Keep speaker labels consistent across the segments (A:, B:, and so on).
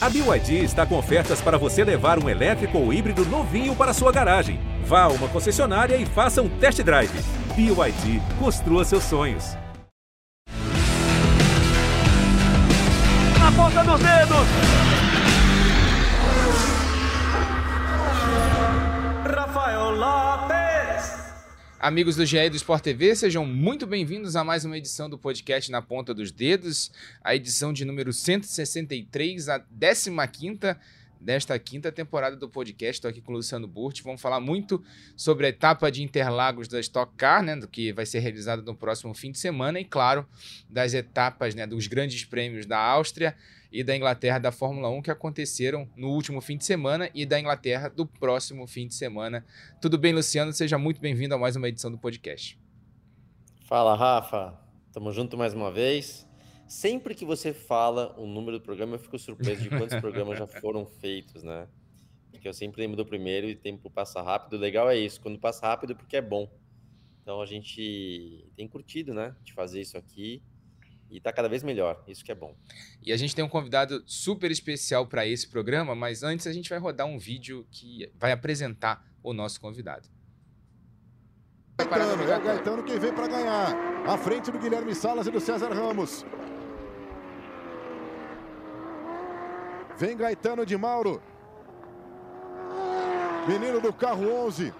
A: A BYD está com ofertas para você levar um elétrico ou híbrido novinho para sua garagem. Vá a uma concessionária e faça um test drive. BYD, construa seus sonhos.
B: Na ponta dos dedos!
C: Amigos do GE do Sport TV, sejam muito bem-vindos a mais uma edição do podcast Na Ponta dos Dedos, a edição de número 163, a 15 desta quinta temporada do podcast. Estou aqui com o Luciano Burti. Vamos falar muito sobre a etapa de Interlagos da Stock Car, né, do que vai ser realizado no próximo fim de semana, e claro, das etapas né, dos grandes prêmios da Áustria e da Inglaterra da Fórmula 1 que aconteceram no último fim de semana e da Inglaterra do próximo fim de semana. Tudo bem, Luciano? Seja muito bem-vindo a mais uma edição do podcast.
D: Fala, Rafa. Tamo junto mais uma vez. Sempre que você fala o número do programa, eu fico surpreso de quantos programas já foram feitos, né? Porque eu sempre lembro do primeiro e o tempo passa rápido. O legal é isso, quando passa rápido, porque é bom. Então a gente tem curtido, né? De fazer isso aqui. E tá cada vez melhor, isso que é bom.
C: E a gente tem um convidado super especial para esse programa, mas antes a gente vai rodar um vídeo que vai apresentar o nosso convidado.
E: Gaetano, é o Gaetano quem vem para ganhar. À frente do Guilherme Salas e do César Ramos. Vem Gaetano de Mauro. Menino do carro 11.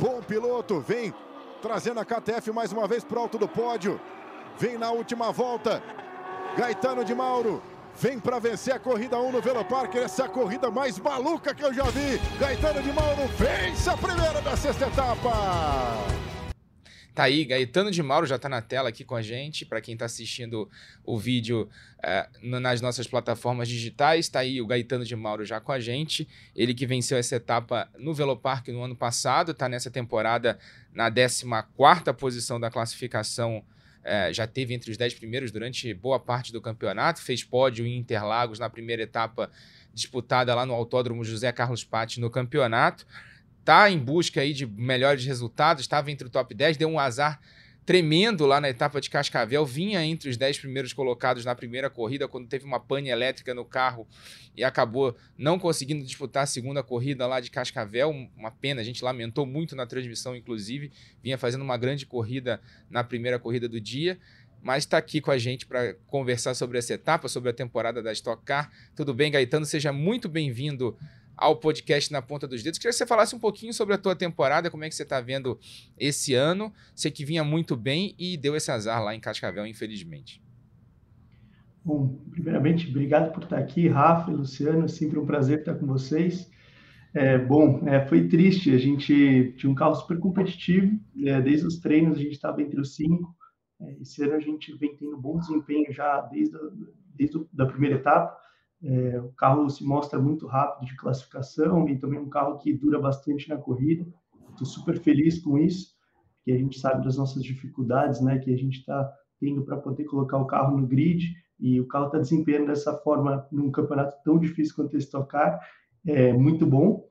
E: Bom piloto, vem trazendo a KTF mais uma vez pro alto do pódio. Vem na última volta. Gaetano de Mauro. Vem para vencer a corrida 1 no Velopark. Essa é corrida mais maluca que eu já vi. Gaetano de Mauro vence a primeira da sexta etapa.
C: Tá aí, Gaetano de Mauro já tá na tela aqui com a gente. Para quem tá assistindo o vídeo é, nas nossas plataformas digitais, tá aí o Gaetano de Mauro já com a gente. Ele que venceu essa etapa no Velopark no ano passado, tá nessa temporada na 14 posição da classificação é, já teve entre os 10 primeiros durante boa parte do campeonato, fez pódio em Interlagos na primeira etapa disputada lá no Autódromo José Carlos Patti no campeonato. Tá em busca aí de melhores resultados, estava entre o top 10, deu um azar tremendo lá na etapa de Cascavel, vinha entre os 10 primeiros colocados na primeira corrida, quando teve uma pane elétrica no carro e acabou não conseguindo disputar a segunda corrida lá de Cascavel. Uma pena, a gente lamentou muito na transmissão, inclusive, vinha fazendo uma grande corrida na primeira corrida do dia. Mas está aqui com a gente para conversar sobre essa etapa, sobre a temporada da Stock Car. Tudo bem, Gaetano? Seja muito bem-vindo ao podcast Na Ponta dos Dedos. Queria que você falasse um pouquinho sobre a tua temporada, como é que você está vendo esse ano. Sei que vinha muito bem e deu esse azar lá em Cascavel, infelizmente.
F: Bom, primeiramente, obrigado por estar aqui, Rafa e Luciano. É sempre um prazer estar com vocês. É, bom, é, foi triste. A gente tinha um carro super competitivo. É, desde os treinos a gente estava entre os cinco. É, esse ano a gente vem tendo bom desempenho já desde desde a primeira etapa. É, o carro se mostra muito rápido de classificação e também um carro que dura bastante na corrida. Estou super feliz com isso, porque a gente sabe das nossas dificuldades, né, que a gente está tendo para poder colocar o carro no grid e o carro está desempenhando dessa forma num campeonato tão difícil quanto esse tocar, é muito bom.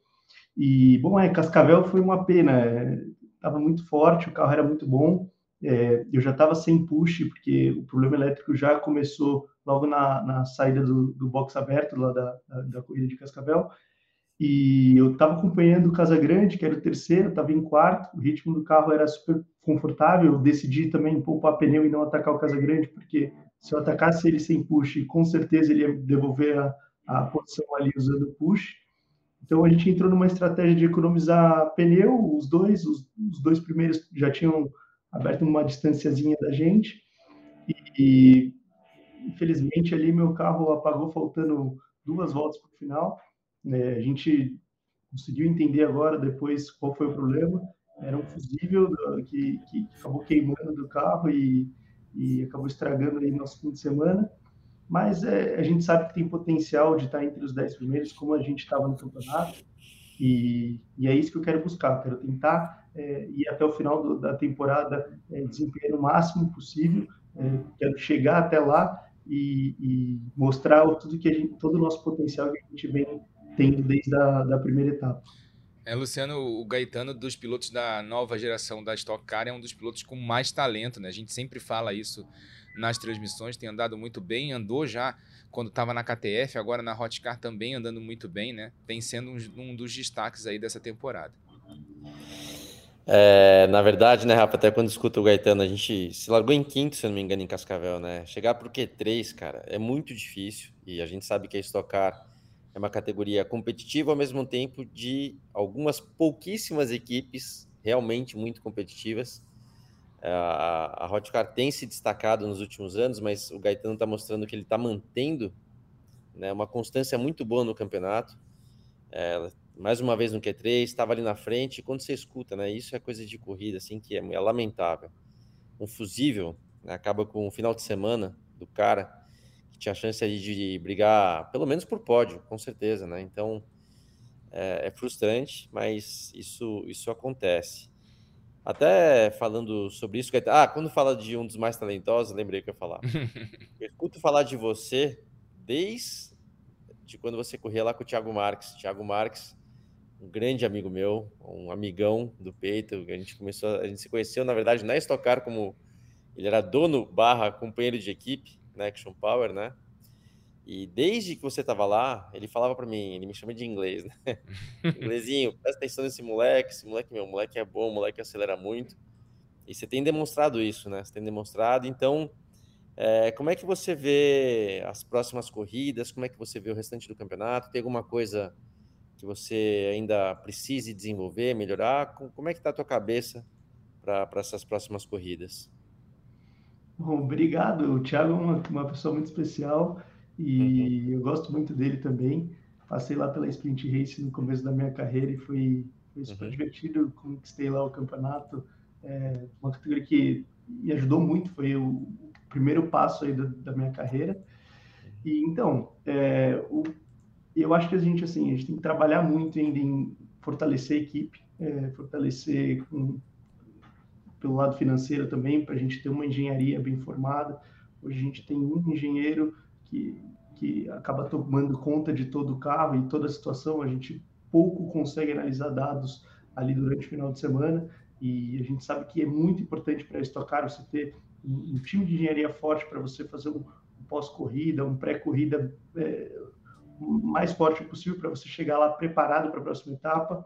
F: E bom, é Cascavel foi uma pena, estava é, muito forte, o carro era muito bom. É, eu já estava sem push porque o problema elétrico já começou logo na, na saída do, do box aberto lá da, da, da corrida de Cascavel. E eu estava acompanhando o Casa Grande, que era o terceiro, estava em quarto, o ritmo do carro era super confortável. Eu decidi também poupar pneu e não atacar o Casa Grande, porque se eu atacasse ele sem push, com certeza ele ia devolver a, a posição ali usando push. Então a gente entrou numa estratégia de economizar pneu, os dois, os, os dois primeiros já tinham aberto uma distanciazinha da gente. E, e infelizmente ali meu carro apagou faltando duas voltas para o final. É, a gente conseguiu entender agora depois qual foi o problema. Era um fusível que, que acabou queimando do carro e, e acabou estragando aí nosso fim de semana. Mas é, a gente sabe que tem potencial de estar entre os dez primeiros, como a gente estava no campeonato. E, e, é isso que eu quero buscar. Quero tentar é, ir até o final do, da temporada é, desempenhar o máximo possível. É, quero chegar até lá e, e mostrar tudo que gente, todo o nosso potencial que a gente vem tendo desde a da primeira etapa.
C: É, Luciano, o Gaetano dos pilotos da nova geração da Stock Car é um dos pilotos com mais talento, né? A gente sempre fala isso nas transmissões, tem andado muito bem, andou já quando estava na KTF, agora na Hotcar também andando muito bem, né? Vem sendo um, um dos destaques aí dessa temporada.
D: É, na verdade, né, Rafa, até quando escuta o Gaetano, a gente se largou em quinto, se não me engano, em Cascavel, né? Chegar pro Q3, cara, é muito difícil e a gente sabe que a Estocar é uma categoria competitiva ao mesmo tempo de algumas pouquíssimas equipes realmente muito competitivas. É, a, a Hotcar tem se destacado nos últimos anos, mas o Gaetano está mostrando que ele está mantendo né, uma constância muito boa no campeonato. É, mais uma vez no Q3, estava ali na frente. E quando você escuta, né, isso é coisa de corrida, assim, que é, é lamentável. Um fusível né, acaba com o final de semana do cara que tinha chance de, de brigar, pelo menos por pódio, com certeza, né? Então é, é frustrante, mas isso, isso acontece. Até falando sobre isso, ah, quando fala de um dos mais talentosos, lembrei que eu ia falar. eu escuto falar de você desde de quando você corria lá com o Thiago Marques. Thiago Marques, um grande amigo meu, um amigão do peito. A gente começou, a gente se conheceu, na verdade, na Stock como ele era dono barra companheiro de equipe na Action Power, né? E desde que você estava lá, ele falava para mim, ele me chama de inglês, né? Inglesinho, presta atenção nesse moleque, esse moleque, meu, moleque é bom, moleque acelera muito. E você tem demonstrado isso, né? Você tem demonstrado. Então, é, como é que você vê as próximas corridas? Como é que você vê o restante do campeonato? Tem alguma coisa que você ainda precise desenvolver, melhorar? Como é que está a tua cabeça para essas próximas corridas?
F: Bom, obrigado. O Thiago é uma, uma pessoa muito especial e uhum. eu gosto muito dele também. Passei lá pela Sprint Race no começo da minha carreira e foi, foi super uhum. divertido. Conquistei lá o campeonato, é, uma categoria que me ajudou muito, foi o, primeiro passo aí da, da, minha carreira. E então, é, o, eu acho que a gente assim, a gente tem que trabalhar muito ainda em fortalecer a equipe, é, fortalecer com, pelo lado financeiro também, para a gente ter uma engenharia bem formada. Hoje a gente tem um engenheiro que, que acaba tomando conta de todo o carro e toda a situação. A gente pouco consegue analisar dados ali durante o final de semana e a gente sabe que é muito importante para estocar você ter um, um, time de engenharia forte para você fazer um, um pós-corrida, um pré-corrida é, mais forte possível para você chegar lá preparado para a próxima etapa.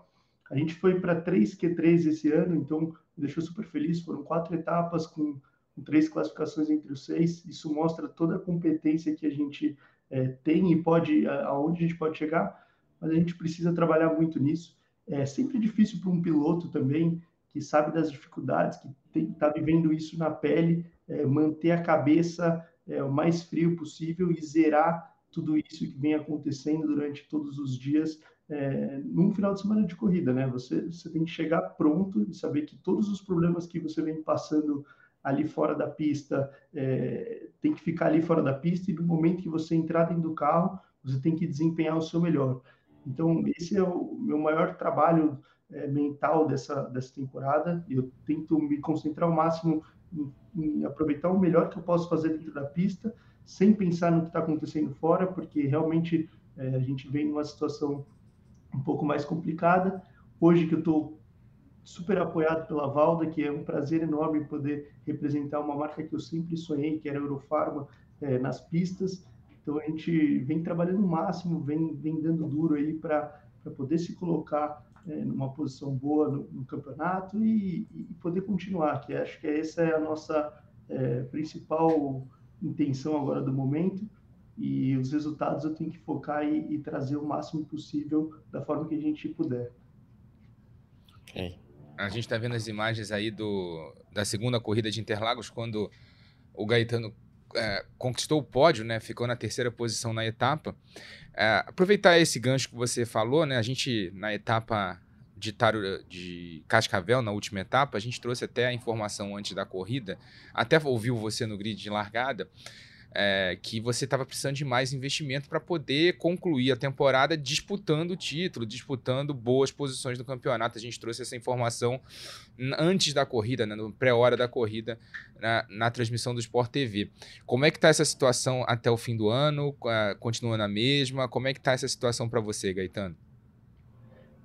F: A gente foi para 3 Q3 esse ano, então me deixou super feliz. Foram quatro etapas com com três classificações entre os seis. Isso mostra toda a competência que a gente é, tem e pode, aonde a gente pode chegar, mas a gente precisa trabalhar muito nisso. É sempre difícil para um piloto também que sabe das dificuldades, que está vivendo isso na pele, é, manter a cabeça é, o mais frio possível e zerar tudo isso que vem acontecendo durante todos os dias é, num final de semana de corrida, né? Você, você tem que chegar pronto e saber que todos os problemas que você vem passando ali fora da pista, é, tem que ficar ali fora da pista e no momento que você entrar dentro do carro, você tem que desempenhar o seu melhor. Então, esse é o meu maior trabalho é, mental dessa, dessa temporada. Eu tento me concentrar ao máximo em, em, aproveitar o melhor que eu posso fazer dentro da pista, sem pensar no que está acontecendo fora, porque realmente é, a gente vem numa situação um pouco mais complicada. Hoje que eu estou super apoiado pela Valda, que é um prazer enorme poder representar uma marca que eu sempre sonhei, que era a Eurofarma, é, nas pistas. Então a gente vem trabalhando o máximo, vem, vem dando duro aí para poder se colocar é, numa posição boa no, no campeonato e, e, poder continuar, que acho que essa é a nossa é, principal intenção agora do momento. E os resultados eu tenho que focar e, e trazer o máximo possível da forma que a gente puder.
C: Okay a gente está vendo as imagens aí do, da segunda corrida de Interlagos, quando o Gaetano é, conquistou o pódio, né? Ficou na terceira posição na etapa. É, aproveitar esse gancho que você falou, né? A gente, na etapa de, Taro, de Cascavel, na última etapa, a gente trouxe até a informação antes da corrida, até ouviu você no grid de largada, é, que você estava precisando de mais investimento para poder concluir a temporada disputando o título, disputando boas posições no campeonato. A gente trouxe essa informação antes da corrida, né, no pré-hora da corrida, na, na, transmissão do Sport TV. Como é que está essa situação até o fim do ano? Continua na mesma? Como é que está essa situação para você, Gaetano?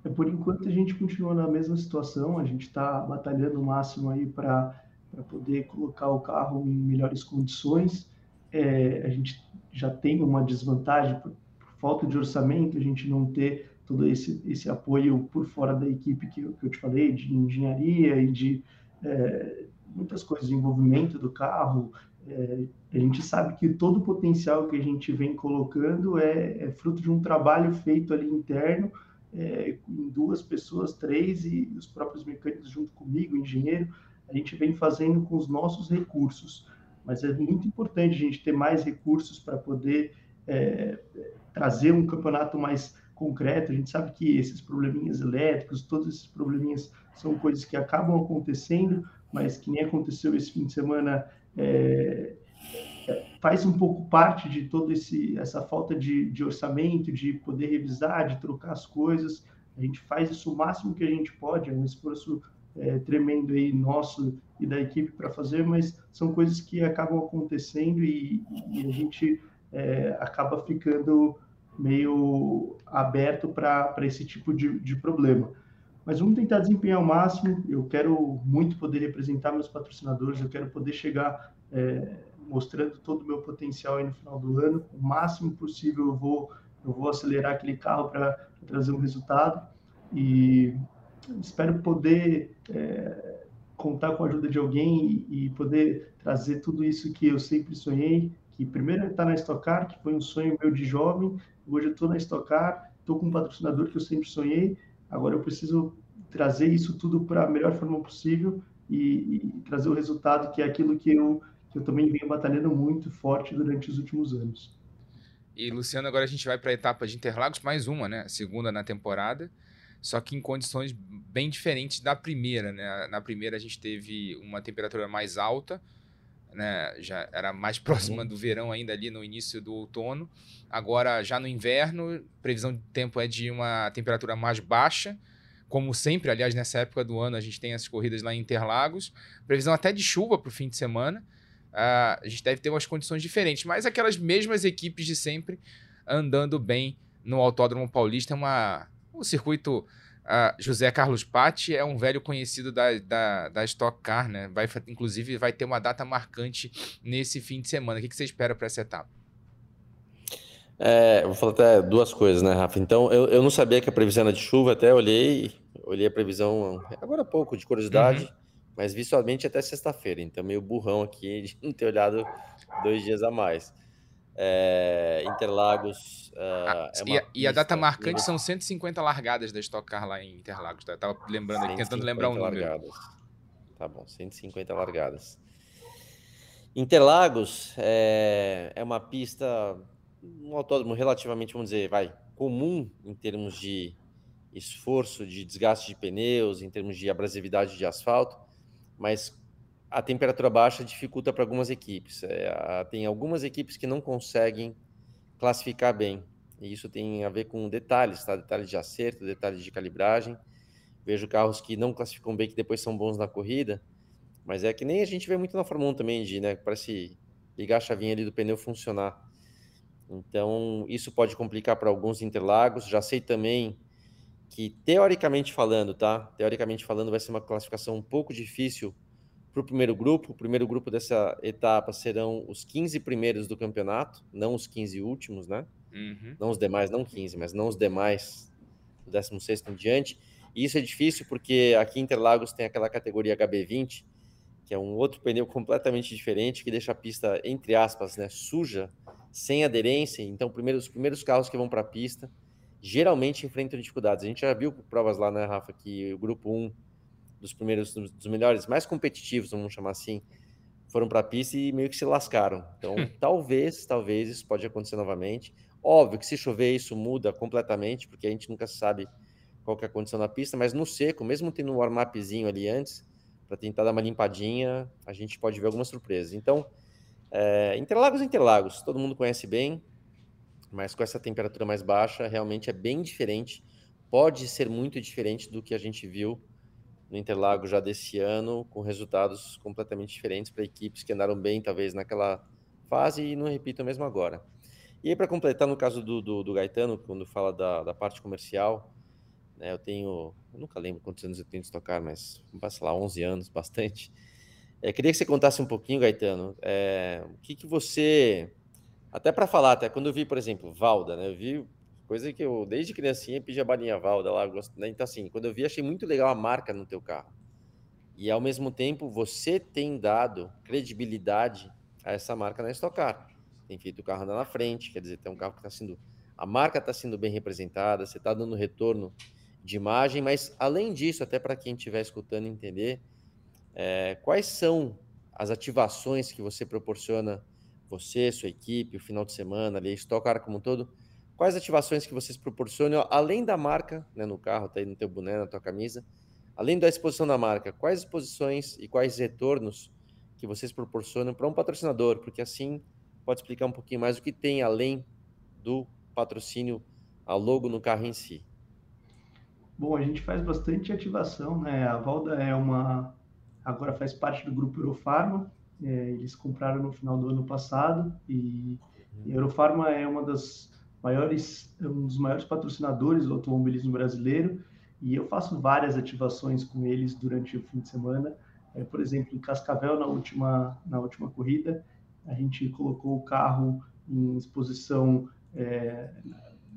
F: É, por enquanto a gente continua na mesma situação, a gente está batalhando o máximo aí para poder colocar o carro em melhores condições. é, a gente já tem uma desvantagem por, por, falta de orçamento, a gente não ter todo esse, esse apoio por fora da equipe que, que eu te falei, de engenharia e de é, muitas coisas, de envolvimento do carro. É, a gente sabe que todo o potencial que a gente vem colocando é, é fruto de um trabalho feito ali interno, é, em duas pessoas, três, e os próprios mecânicos junto comigo, engenheiro, a gente vem fazendo com os nossos recursos. Mas é muito importante a gente ter mais recursos para poder é, trazer um campeonato mais concreto. A gente sabe que esses probleminhas elétricos, todos esses probleminhas são coisas que acabam acontecendo, mas que nem aconteceu esse fim de semana, é, faz um pouco parte de toda essa falta de, de, orçamento, de poder revisar, de trocar as coisas. A gente faz isso o máximo que a gente pode, é um esforço é, tremendo aí nosso e da equipe para fazer, mas são coisas que acabam acontecendo e, e a gente é, acaba ficando meio aberto para esse tipo de, de problema. Mas vamos tentar desempenhar o máximo. Eu quero muito poder representar meus patrocinadores, eu quero poder chegar é, mostrando todo o meu potencial aí no final do ano. O máximo possível eu vou, eu vou acelerar aquele carro para trazer um resultado. E espero poder é, contar com a ajuda de alguém e, e, poder trazer tudo isso que eu sempre sonhei. Que primeiro está na Stock Car, que foi um sonho meu de jovem. Hoje eu estou na Stock Car, estou com um patrocinador que eu sempre sonhei Agora eu preciso trazer isso tudo para a melhor forma possível e, e, trazer o resultado que é aquilo que eu, que eu também venho batalhando muito forte durante os últimos anos.
C: E Luciano, agora a gente vai para a etapa de Interlagos, mais uma, né? Segunda na temporada, só que em condições bem diferentes da primeira, né? Na primeira a gente teve uma temperatura mais alta, né? Já era mais próxima uhum. do verão ainda ali no início do outono. Agora já no inverno, previsão de tempo é de uma temperatura mais baixa, como sempre, aliás, nessa época do ano a gente tem essas corridas lá em Interlagos. Previsão até de chuva para o fim de semana. Uh, a gente deve ter umas condições diferentes, mas aquelas mesmas equipes de sempre andando bem no Autódromo Paulista, uma, um circuito Uh, José Carlos Patti é um velho conhecido da, da, da Stock Car, né? Vai, inclusive, vai ter uma data marcante nesse fim de semana. O que, que você espera para essa etapa?
D: É, vou falar até duas coisas, né, Rafa? Então, eu, eu não sabia que a previsão era de chuva, até olhei, olhei a previsão agora há pouco, de curiosidade, uhum. Mas visualmente até sexta-feira, então meio burrão aqui de não ter olhado dois dias a mais. É, Interlagos.
C: Uh, é e, a, e, a, data marcante são 150 largadas da Stock Car lá em Interlagos. Tá? Eu tava lembrando aqui, tentando lembrar um número. Largadas.
D: Tá bom, 150 largadas. Interlagos é, é uma pista, um autódromo relativamente, vamos dizer, vai, comum em termos de esforço, de desgaste de pneus, em termos de abrasividade de asfalto, mas a temperatura baixa dificulta para algumas equipes. É, tem algumas equipes que não conseguem classificar bem. E isso tem a ver com detalhes, tá? Detalhes de acerto, detalhes de calibragem. Vejo carros que não classificam bem, que depois são bons na corrida. Mas é que nem a gente vê muito na Fórmula 1 também, de, né? Parece ligar a chavinha ali do pneu funcionar. Então, isso pode complicar para alguns Interlagos. Já sei também que, teoricamente falando, tá? Teoricamente falando, vai ser uma classificação um pouco difícil para o primeiro grupo. O primeiro grupo dessa etapa serão os 15 primeiros do campeonato, não os 15 últimos, né? Uhum. Não os demais, não 15, mas não os demais do 16 em diante. E isso é difícil porque aqui em Interlagos tem aquela categoria HB20, que é um outro pneu completamente diferente, que deixa a pista, entre aspas, né, suja, sem aderência. Então, primeiro, os primeiros carros que vão para a pista geralmente enfrentam dificuldades. A gente já viu provas lá, né, Rafa, que o grupo 1 dos primeiros, dos melhores, mais competitivos, vamos chamar assim, foram para a pista e meio que se lascaram. Então, talvez, talvez isso pode acontecer novamente. Óbvio que se chover isso muda completamente, porque a gente nunca sabe qual que é a condição da pista, mas no seco, mesmo tendo um warm-upzinho ali antes, para tentar dar uma limpadinha, a gente pode ver algumas surpresas. Então, é, Interlagos Interlagos, todo mundo conhece bem, mas com essa temperatura mais baixa, realmente é bem diferente, pode ser muito diferente do que a gente viu no Interlagos já desse ano, com resultados completamente diferentes para equipes que andaram bem, talvez, naquela fase e não repitam mesmo agora. E aí, para completar, no caso do, do, do, Gaetano, quando fala da, da parte comercial, né, eu tenho, eu nunca lembro quantos anos eu tenho de tocar, mas, sei lá, 11 anos, bastante. É, queria que você contasse um pouquinho, Gaetano, é, o que, que você. Até para falar, até quando eu vi, por exemplo, Valda, né? Eu vi coisa que eu, desde criancinha, pedi a balinha Valda lá. Gosto, né? Então, assim, quando eu vi, achei muito legal a marca no teu carro. E, ao mesmo tempo, você tem dado credibilidade a essa marca na Stock Car. Tem feito o carro andar na frente, quer dizer, tem um carro que está sendo. A marca está sendo bem representada, você está dando retorno de imagem, mas, além disso, até para quem estiver escutando entender é, quais são as ativações que você proporciona, você, sua equipe, o final de semana, ali, Stock Car como um todo? Quais ativações que vocês proporcionam, além da marca, né, no carro, tá aí no teu boné, na tua camisa, além da exposição da marca, quais exposições e quais retornos que vocês proporcionam para um patrocinador? Porque assim pode explicar um pouquinho mais o que tem além do patrocínio, a logo no carro em si.
F: Bom, a gente faz bastante ativação, né? A Valda é uma agora faz parte do grupo Eurofarma. É, eles compraram no final do ano passado e, a Eurofarma é uma das maiores, é um dos maiores patrocinadores do automobilismo brasileiro e eu faço várias ativações com eles durante o fim de semana. É, por exemplo, em Cascavel, na última, na última corrida, a gente colocou o carro em exposição é,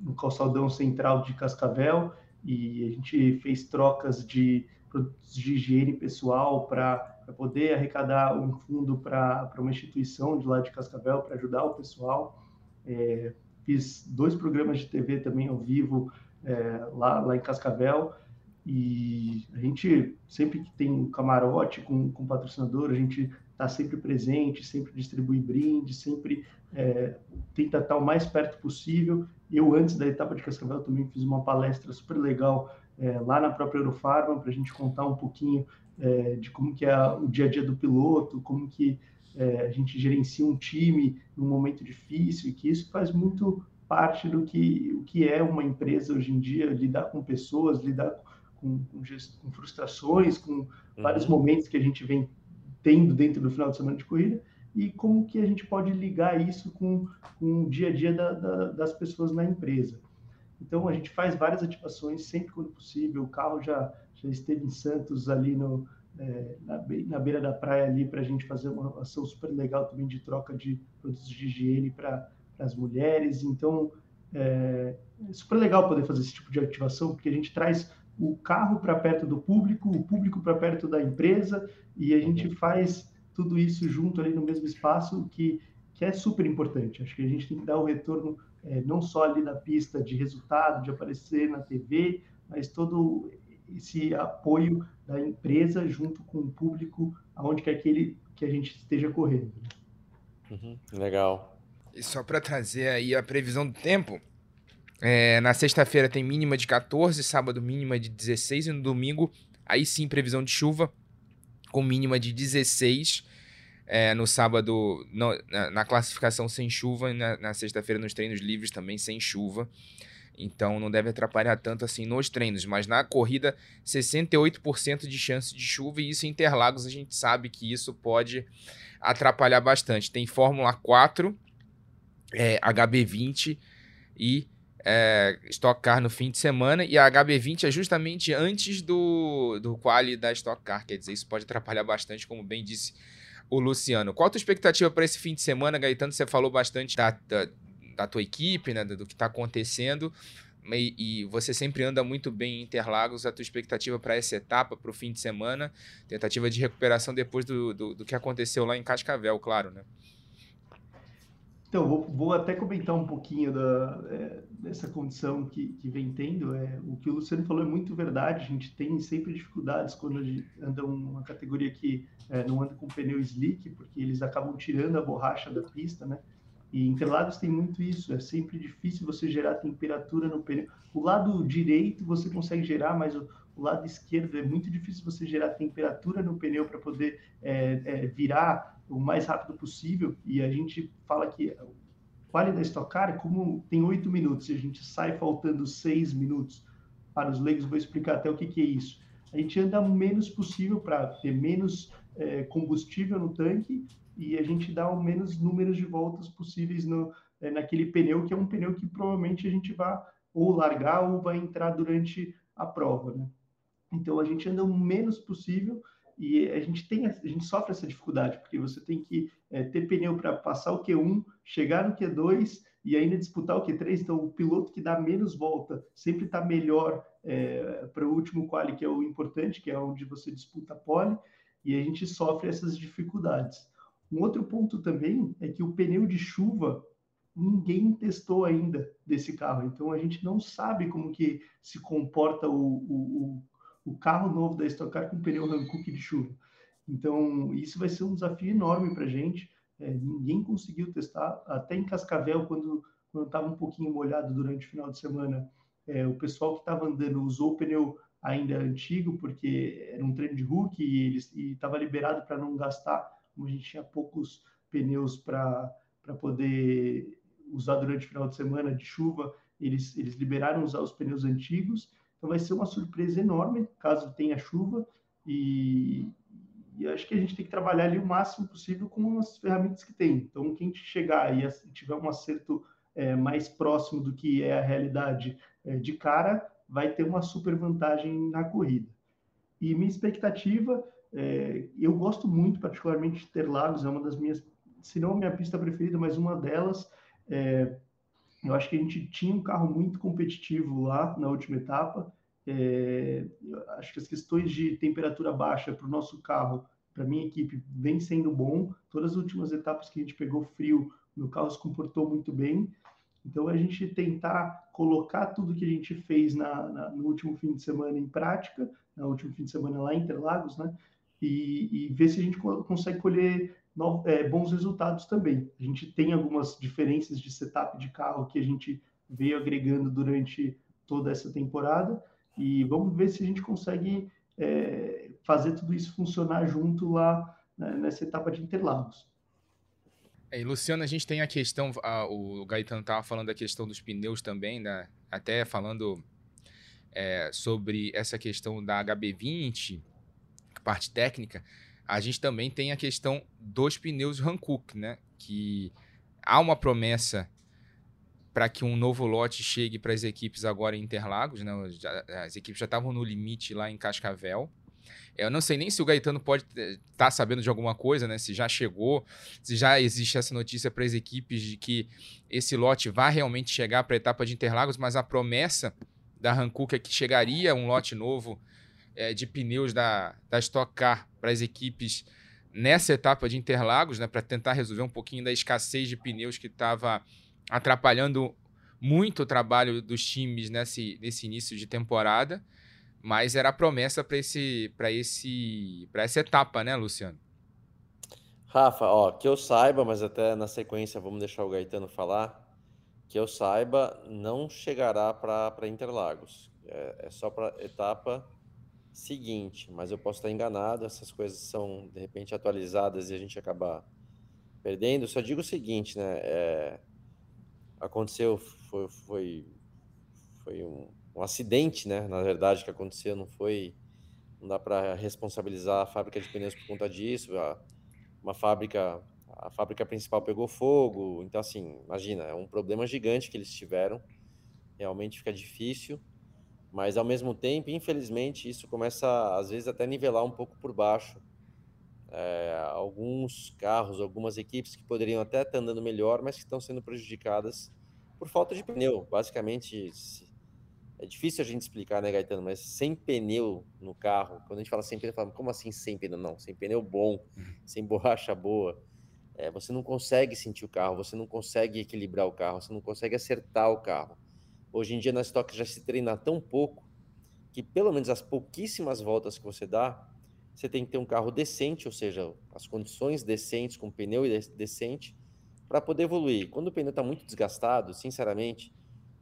F: no calçadão central de Cascavel e a gente fez trocas de produtos de higiene pessoal para poder arrecadar um fundo para uma instituição de lá de Cascavel para ajudar o pessoal. É, fiz dois programas de TV também ao vivo é, lá, lá em Cascavel e a gente sempre que tem um camarote com, com patrocinador, a gente está sempre presente, sempre distribui brinde, sempre é, tenta estar o mais perto possível. Eu, antes da etapa de Cascavel, também fiz uma palestra super legal é, lá na própria Eurofarma, para a gente contar um pouquinho é, de como que é o dia a dia do piloto, como que é, a gente gerencia um time num momento difícil, e que isso faz muito parte do que, o que é uma empresa hoje em dia, lidar com pessoas, lidar com, com, com frustrações, com uhum. vários momentos que a gente vem tendo dentro do final de semana de corrida, e como que a gente pode ligar isso com, com o dia a dia da, da, das pessoas na empresa. Então a gente faz várias ativações sempre quando possível. O carro já, já esteve em Santos ali no, é, na, na, beira da praia ali para a gente fazer uma ação super legal também de troca de produtos de higiene para as mulheres. Então é, é, super legal poder fazer esse tipo de ativação porque a gente traz o carro para perto do público, o público para perto da empresa e a gente faz tudo isso junto ali no mesmo espaço que que é super importante. Acho que a gente tem que dar o retorno é, não só ali na pista de resultado, de aparecer na TV, mas todo esse apoio da empresa junto com o público, aonde quer que, ele, que a gente esteja correndo.
D: Uhum, legal.
C: E só para trazer aí a previsão do tempo, é, na sexta-feira tem mínima de 14, sábado mínima de 16 e no domingo aí sim previsão de chuva com mínima de 16 é, no sábado, no, na, na, classificação sem chuva, e na, na sexta-feira nos treinos livres também sem chuva. Então não deve atrapalhar tanto assim nos treinos, mas na corrida 68% de chance de chuva e isso em Interlagos a gente sabe que isso pode atrapalhar bastante. Tem Fórmula 4, é, HB20 e é, Stock Car no fim de semana e a HB20 é justamente antes do, do quali da Stock Car, quer dizer, isso pode atrapalhar bastante, como bem disse o Luciano. Qual a tua expectativa para esse fim de semana, Gaetano? Você falou bastante da, da, da tua equipe, né, do que está acontecendo. E, e, você sempre anda muito bem em Interlagos. A tua expectativa para essa etapa, para o fim de semana, tentativa de recuperação depois do, do, do, que aconteceu lá em Cascavel, claro, né?
F: Então, vou, vou até comentar um pouquinho da, é, dessa condição que, que vem tendo. É, o que o Luciano falou é muito verdade. A gente tem sempre dificuldades quando anda uma categoria que é, não anda com pneu slick, porque eles acabam tirando a borracha da pista, né? E Interlagos tem muito isso, é sempre difícil você gerar temperatura no pneu. O lado direito você consegue gerar, mas o, o lado esquerdo é muito difícil você gerar temperatura no pneu para poder é, é, virar o mais rápido possível. E a gente fala que o quali da Stock Car, como tem oito minutos e a gente sai faltando seis minutos, para os leigos vou explicar até o que, que é isso. A gente anda o menos possível para ter menos é, combustível no tanque e a gente dá o menos números de voltas possíveis no, é, naquele pneu, que é um pneu que provavelmente a gente vai ou largar ou vai entrar durante a prova. Né? Então a gente anda o menos possível e a gente tem, a gente sofre essa dificuldade, porque você tem que é, ter pneu para passar o Q1, chegar no Q2 e ainda disputar o Q3. Então, o piloto que dá menos volta sempre está melhor é, para o último quali, que é o importante, que é onde você disputa a pole, e a gente sofre essas dificuldades. Um outro ponto também é que o pneu de chuva ninguém testou ainda desse carro, então a gente não sabe como que se comporta o, o, o carro novo da Stock Car com pneu Hankook de chuva. Então isso vai ser um desafio enorme para a gente. É, ninguém conseguiu testar, até em Cascavel, quando estava um pouquinho molhado durante o final de semana, é, o pessoal que estava andando usou o pneu ainda antigo, porque era um treino de Hulk e estava liberado para não gastar como a gente tinha poucos pneus para poder usar durante o final de semana de chuva, eles, eles liberaram usar os pneus antigos. Então vai ser uma surpresa enorme caso tenha chuva e, e acho que a gente tem que trabalhar ali o máximo possível com as ferramentas que tem. Então quem chegar e tiver um acerto é, mais próximo do que é a realidade é, de cara, vai ter uma super vantagem na corrida. E minha expectativa é, eu gosto muito, particularmente, de Interlagos, é uma das minhas, se não minha pista preferida, mas uma delas. É, eu acho que a gente tinha um carro muito competitivo lá na última etapa. É, acho que as questões de temperatura baixa para o nosso carro, para minha equipe, vem sendo bom. Todas as últimas etapas que a gente pegou frio, meu carro se comportou muito bem. Então, a gente tentar colocar tudo que a gente fez na, na, no último fim de semana em prática, no último fim de semana lá em Interlagos, né? E, e ver se a gente consegue colher é, bons resultados também. A gente tem algumas diferenças de setup de carro que a gente veio agregando durante toda essa temporada e vamos ver se a gente consegue é, fazer tudo isso funcionar junto lá né, nessa etapa de Interlagos.
C: É, Luciano, a gente tem a questão, a, o Gaetano estava falando da questão dos pneus também, né? até falando é, sobre essa questão da HB20, parte técnica, a gente também tem a questão dos pneus Hankook, né? Que há uma promessa para que um novo lote chegue para as equipes agora em Interlagos, né? As equipes já estavam no limite lá em Cascavel. Eu não sei nem se o Gaetano pode estar tá sabendo de alguma coisa, né? Se já chegou, se já existe essa notícia para as equipes de que esse lote vai realmente chegar para a etapa de Interlagos, mas a promessa da Hankook é que chegaria um lote novo é, de pneus da, da Stock Car para as equipes nessa etapa de Interlagos, né, para tentar resolver um pouquinho da escassez de pneus que estava atrapalhando muito o trabalho dos times nesse, nesse início de temporada, mas era a promessa para esse, esse, essa etapa, né, Luciano?
D: Rafa, ó, que eu saiba, mas até na sequência vamos deixar o Gaetano falar, que eu saiba, não chegará para Interlagos. É, é só para etapa seguinte, mas eu posso estar enganado, essas coisas são de repente atualizadas e a gente acaba perdendo. Só digo o seguinte, né? É, aconteceu, foi, foi, foi um, um, acidente, né? Na verdade, que aconteceu, não foi. Não dá para responsabilizar a fábrica de pneus por conta disso. A, uma fábrica, a fábrica principal pegou fogo. Então, assim, imagina, é um problema gigante que eles tiveram. Realmente fica difícil. Mas ao mesmo tempo, infelizmente, isso começa às vezes até a nivelar um pouco por baixo. É, alguns carros, algumas equipes que poderiam até estar andando melhor, mas que estão sendo prejudicadas por falta de pneu. Basicamente, é difícil a gente explicar, né, Gaetano? Mas sem pneu no carro, quando a gente fala sem pneu, fala, como assim sem pneu? Não, sem pneu bom, uhum. sem borracha boa. É, você não consegue sentir o carro, você não consegue equilibrar o carro, você não consegue acertar o carro. Hoje em dia na Stock já se treina tão pouco que pelo menos as pouquíssimas voltas que você dá, você tem que ter um carro decente, ou seja, as condições decentes, com pneu decente, para poder evoluir. Quando o pneu está muito desgastado, sinceramente,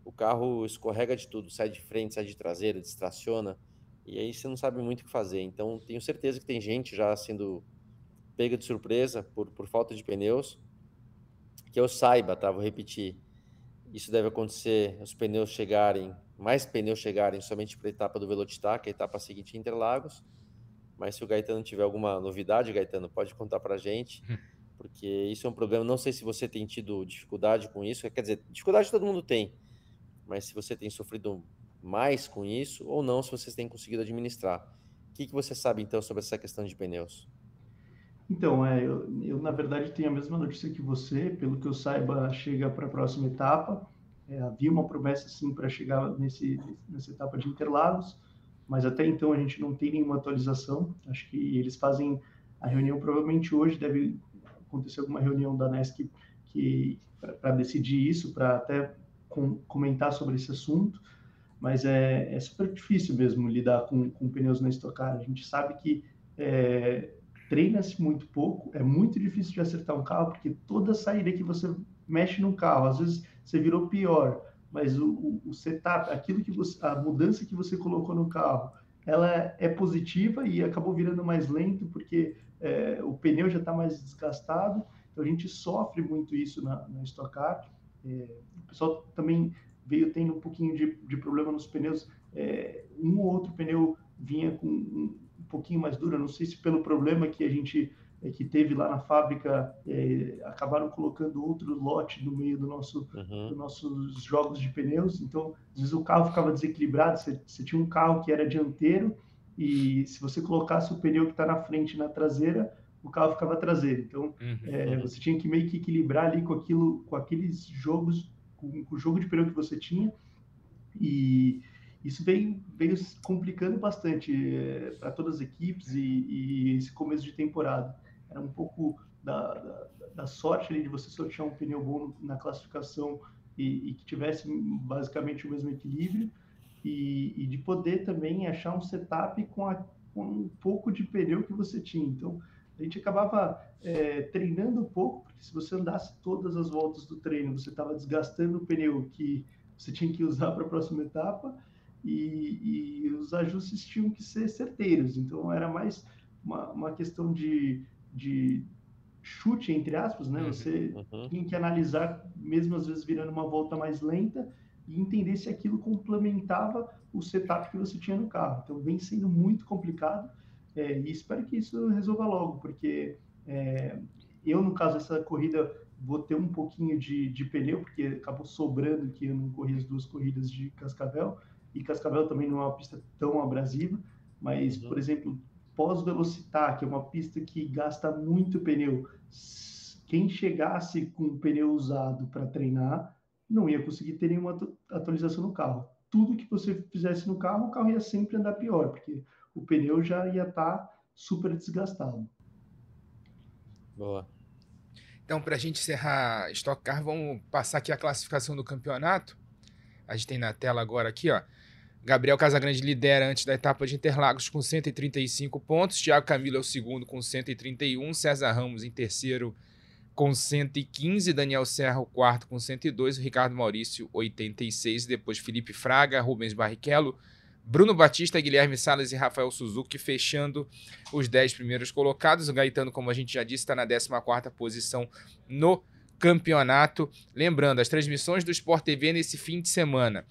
D: o carro escorrega de tudo, sai de frente, sai de traseira, distraciona, e aí você não sabe muito o que fazer. Então, tenho certeza que tem gente já sendo pega de surpresa por, por falta de pneus. Que eu saiba, tá? Vou repetir. Isso deve acontecer, os pneus chegarem, mais pneus chegarem somente para a etapa do Velocitar, que é a etapa seguinte em Interlagos. Mas se o Gaetano tiver alguma novidade, Gaetano, pode contar para a gente, hum. porque isso é um problema. Não sei se você tem tido dificuldade com isso, quer dizer, dificuldade todo mundo tem, mas se você tem sofrido mais com isso ou não, se vocês têm conseguido administrar. que, que você sabe então sobre essa questão de pneus?
F: Então, é, eu, eu, na verdade tenho a mesma notícia que você, pelo que eu saiba, chega para a próxima etapa. É, havia uma promessa sim para chegar nesse, nessa etapa de Interlagos, mas até então a gente não tem nenhuma atualização. Acho que eles fazem a reunião provavelmente hoje, deve acontecer alguma reunião da NESC que para decidir isso, para até com, comentar sobre esse assunto. Mas é, é super difícil mesmo lidar com, com pneus na Stock Car. A gente sabe que é, treina-se muito pouco, é muito difícil de acertar um carro, porque toda saída que você mexe no carro, às vezes você virou pior, mas o, o, o setup, aquilo que você, a mudança que você colocou no carro, ela é positiva e acabou virando mais lento porque é, o pneu já está mais desgastado. Então a gente sofre muito isso na, na Stock Car. É, o pessoal também veio tendo um pouquinho de, de problema nos pneus. É, um ou outro pneu vinha com pouquinho mais duro. Não sei se pelo problema que a gente é, que teve lá na fábrica, é, acabaram colocando outro lote no meio do nosso, uhum. dos nossos jogos de pneus. Então, às vezes o carro ficava desequilibrado. Você, você tinha um carro que era dianteiro e se você colocasse o pneu que está na frente na traseira, o carro ficava traseiro. Então, uhum. é, você tinha que meio que equilibrar ali com aquilo, com aqueles jogos, com, com o jogo de pneu que você tinha. E isso veio, veio complicando bastante é, para todas as equipes e, e, esse começo de temporada. Era um pouco da, da, da sorte ali de você sortear um pneu bom na classificação e, e que tivesse basicamente o mesmo equilíbrio e, e, de poder também achar um setup com, a, com, um pouco de pneu que você tinha. Então, a gente acabava é, treinando pouco, porque se você andasse todas as voltas do treino, você estava desgastando o pneu que você tinha que usar para a próxima etapa e, e, os ajustes tinham que ser certeiros. Então, era mais uma, uma questão de, de chute, entre aspas, né? Uhum, você uhum. tinha que analisar, mesmo às vezes virando uma volta mais lenta, e entender se aquilo complementava o setup que você tinha no carro. Então, vem sendo muito complicado é, e espero que isso resolva logo, porque é, eu, no caso dessa corrida, vou ter um pouquinho de, de pneu, porque acabou sobrando que eu não corri as duas corridas de Cascavel, e Cascavel também não é uma pista tão abrasiva, mas, uhum. por exemplo, pós-velocitar, que é uma pista que gasta muito pneu, quem chegasse com o pneu usado para treinar não ia conseguir ter nenhuma atualização no carro. Tudo que você fizesse no carro, o carro ia sempre andar pior, porque o pneu já ia estar tá super desgastado.
C: Boa. Então, para a gente encerrar Stock Car, vamos passar aqui a classificação do campeonato. A gente tem na tela agora aqui, ó. Gabriel Casagrande lidera antes da etapa de Interlagos com 135 pontos. Thiago Camilo é o segundo com 131. César Ramos em terceiro com 115, Daniel Serra o quarto com 102, o Ricardo Maurício 86, depois Felipe Fraga, Rubens Barrichello, Bruno Batista, Guilherme Salles e Rafael Suzuki fechando os 10 primeiros colocados. O Gaetano, como a gente já disse, está na 14ª posição no campeonato. Lembrando, as transmissões do Sport TV nesse fim de semana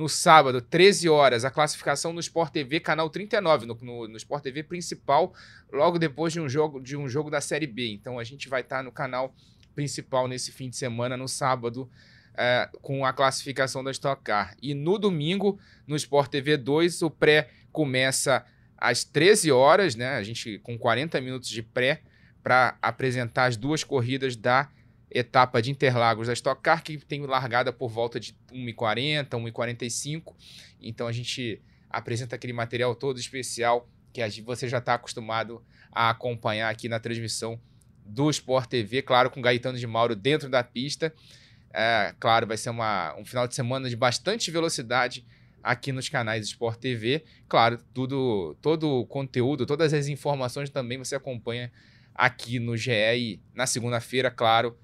C: no sábado, 13 horas, a classificação no Sport TV, canal 39, no, no, no Sport TV principal, logo depois de um jogo de um jogo da Série B. Então a gente vai estar tá no canal principal nesse fim de semana, no sábado, é, com a classificação da Stock Car. E no domingo, no Sport TV 2, o pré começa às 13 horas, né? A gente com 40 minutos de pré para apresentar as duas corridas da etapa de Interlagos da Stock Car, que tem largada por volta de 1h40, 1h45. Então a gente apresenta aquele material todo especial que você já está acostumado a acompanhar aqui na transmissão do Sport TV, claro, com Gaetano de Mauro dentro da pista. É, claro, vai ser uma, um final de semana de bastante velocidade aqui nos canais do Sport TV. Claro, tudo, todo o conteúdo, todas as informações também você acompanha aqui no GE e na segunda-feira, claro,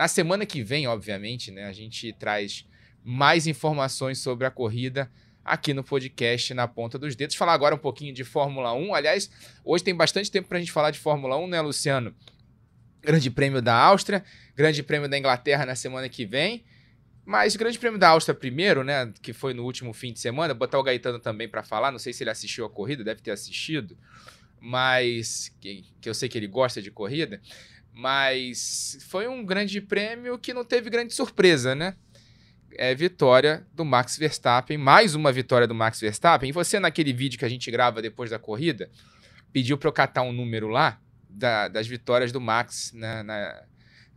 C: na semana que vem, obviamente, né, a gente traz mais informações sobre a corrida aqui no podcast na ponta dos dedos. Falar agora um pouquinho de Fórmula 1. Aliás, hoje tem bastante tempo para a gente falar de Fórmula 1, né, Luciano? Grande Prêmio da Áustria, Grande Prêmio da Inglaterra na semana que vem. Mas Grande Prêmio da Áustria primeiro, né, que foi no último fim de semana, botar o Gaetano também para falar, não sei se ele assistiu a corrida, deve ter assistido, mas que, que eu sei que ele gosta de corrida. Mas foi um grande prêmio que não teve grande surpresa, né? é vitória do Max Verstappen, mais uma vitória do Max Verstappen. E você, naquele vídeo que a gente grava depois da corrida, pediu para eu catar um número lá da, das vitórias do Max na, na,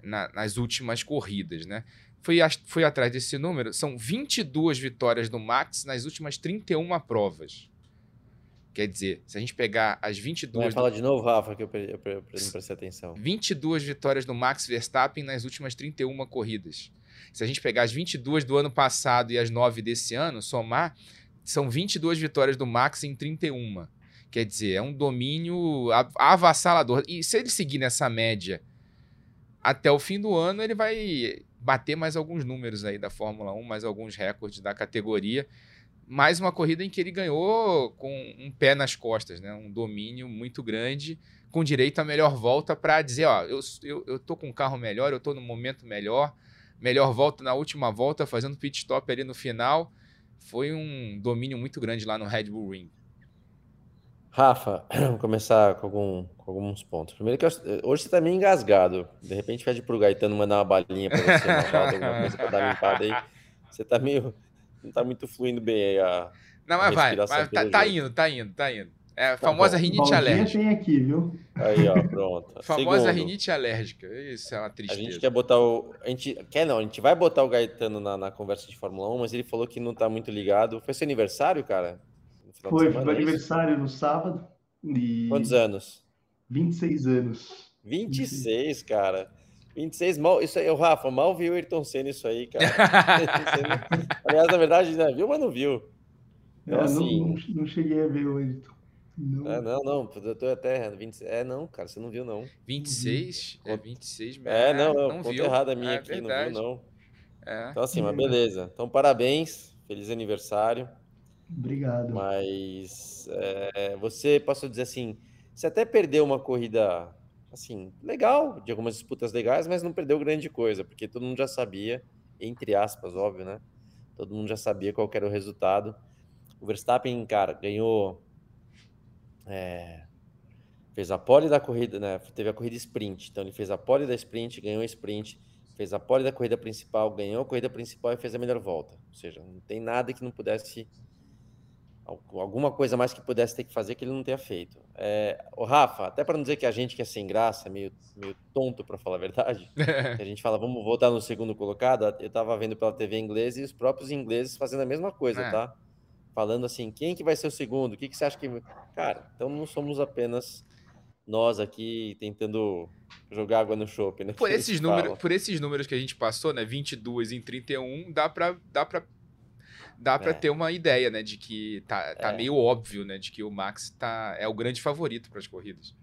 C: na, nas últimas corridas, né? Fui, fui atrás desse número, são 22 vitórias do Max nas últimas 31 provas. Quer dizer, se a gente pegar as 22. Vai
D: falar do... de novo, Rafa, que eu, eu, eu, eu não prestei atenção.
C: 22 vitórias do Max Verstappen nas últimas 31 corridas. Se a gente pegar as 22 do ano passado e as 9 desse ano, somar, são 22 vitórias do Max em 31. Quer dizer, é um domínio avassalador. E se ele seguir nessa média até o fim do ano, ele vai bater mais alguns números aí da Fórmula 1, mais alguns recordes da categoria mais uma corrida em que ele ganhou com um pé nas costas, né? Um domínio muito grande, com direito à melhor volta para dizer, ó, eu, eu, eu tô com um carro melhor, eu tô no momento melhor, melhor volta na última volta, fazendo pit stop ali no final. Foi um domínio muito grande lá no Red Bull Ring.
D: Rafa, vamos começar com, algum, com alguns pontos. Primeiro que eu, hoje você tá meio engasgado. De repente pede pro Gaetano mandar uma balinha para você, uma alguma coisa para dar limpada aí. Você tá meio não tá muito fluindo bem aí a.
C: Não, mas vai, vai tá, tá indo, tá indo, tá indo. É a tá famosa bom. rinite alérgica.
F: tem aqui, viu?
D: Aí, ó, pronto.
C: famosa Segundo, rinite alérgica. Isso é uma tristeza.
D: A gente quer botar o. A gente quer não, a gente vai botar o Gaetano na, na conversa de Fórmula 1, mas ele falou que não tá muito ligado. Foi seu aniversário, cara?
F: Foi, foi é aniversário no sábado. E...
D: Quantos anos?
F: 26 anos.
D: 26, 26. cara. 26, mal, isso aí, o Rafa, mal viu o Ayrton Senna isso aí, cara. Aliás, na verdade, né, viu, mas não viu.
F: Então, é, assim... não, não, cheguei a ver o Ayrton.
D: Não. Ah, não, não, eu tô até 20, é, não, cara, você não viu, não.
C: 26? É 26
D: mesmo. É, não, não, não viu. errada minha é, aqui, verdade. não viu, não. É. Então, assim, mas beleza. Então, parabéns, feliz aniversário.
F: Obrigado.
D: Mas é, você, posso dizer assim, você até perdeu uma corrida assim, legal, de algumas disputas legais, mas não perdeu grande coisa, porque todo mundo já sabia, entre aspas, óbvio, né? Todo mundo já sabia qual era o resultado. O Verstappen, cara, ganhou. É, fez a pole da corrida, né? Teve a corrida sprint. Então ele fez a pole da sprint, ganhou a sprint, fez a pole da corrida principal, ganhou a corrida principal e fez a melhor volta. Ou seja, não tem nada que não pudesse alguma coisa mais que pudesse ter que fazer que ele não tenha feito. É, o Rafa, até para não dizer que a gente que é sem graça, meio, meio tonto para falar a verdade, que a gente fala, vamos voltar no segundo colocado, eu estava vendo pela TV inglesa e os próprios ingleses fazendo a mesma coisa, é. tá? Falando assim, quem que vai ser o segundo? O que, que você acha que... Cara, então não somos apenas nós aqui tentando jogar água no chope, né?
C: Por esses, números, por esses números que a gente passou, né? 22 em 31, dá para dá pra dá para é. ter uma ideia, né, de que tá, tá é. meio óbvio, né, de que o Max tá, é o grande favorito para as corridas.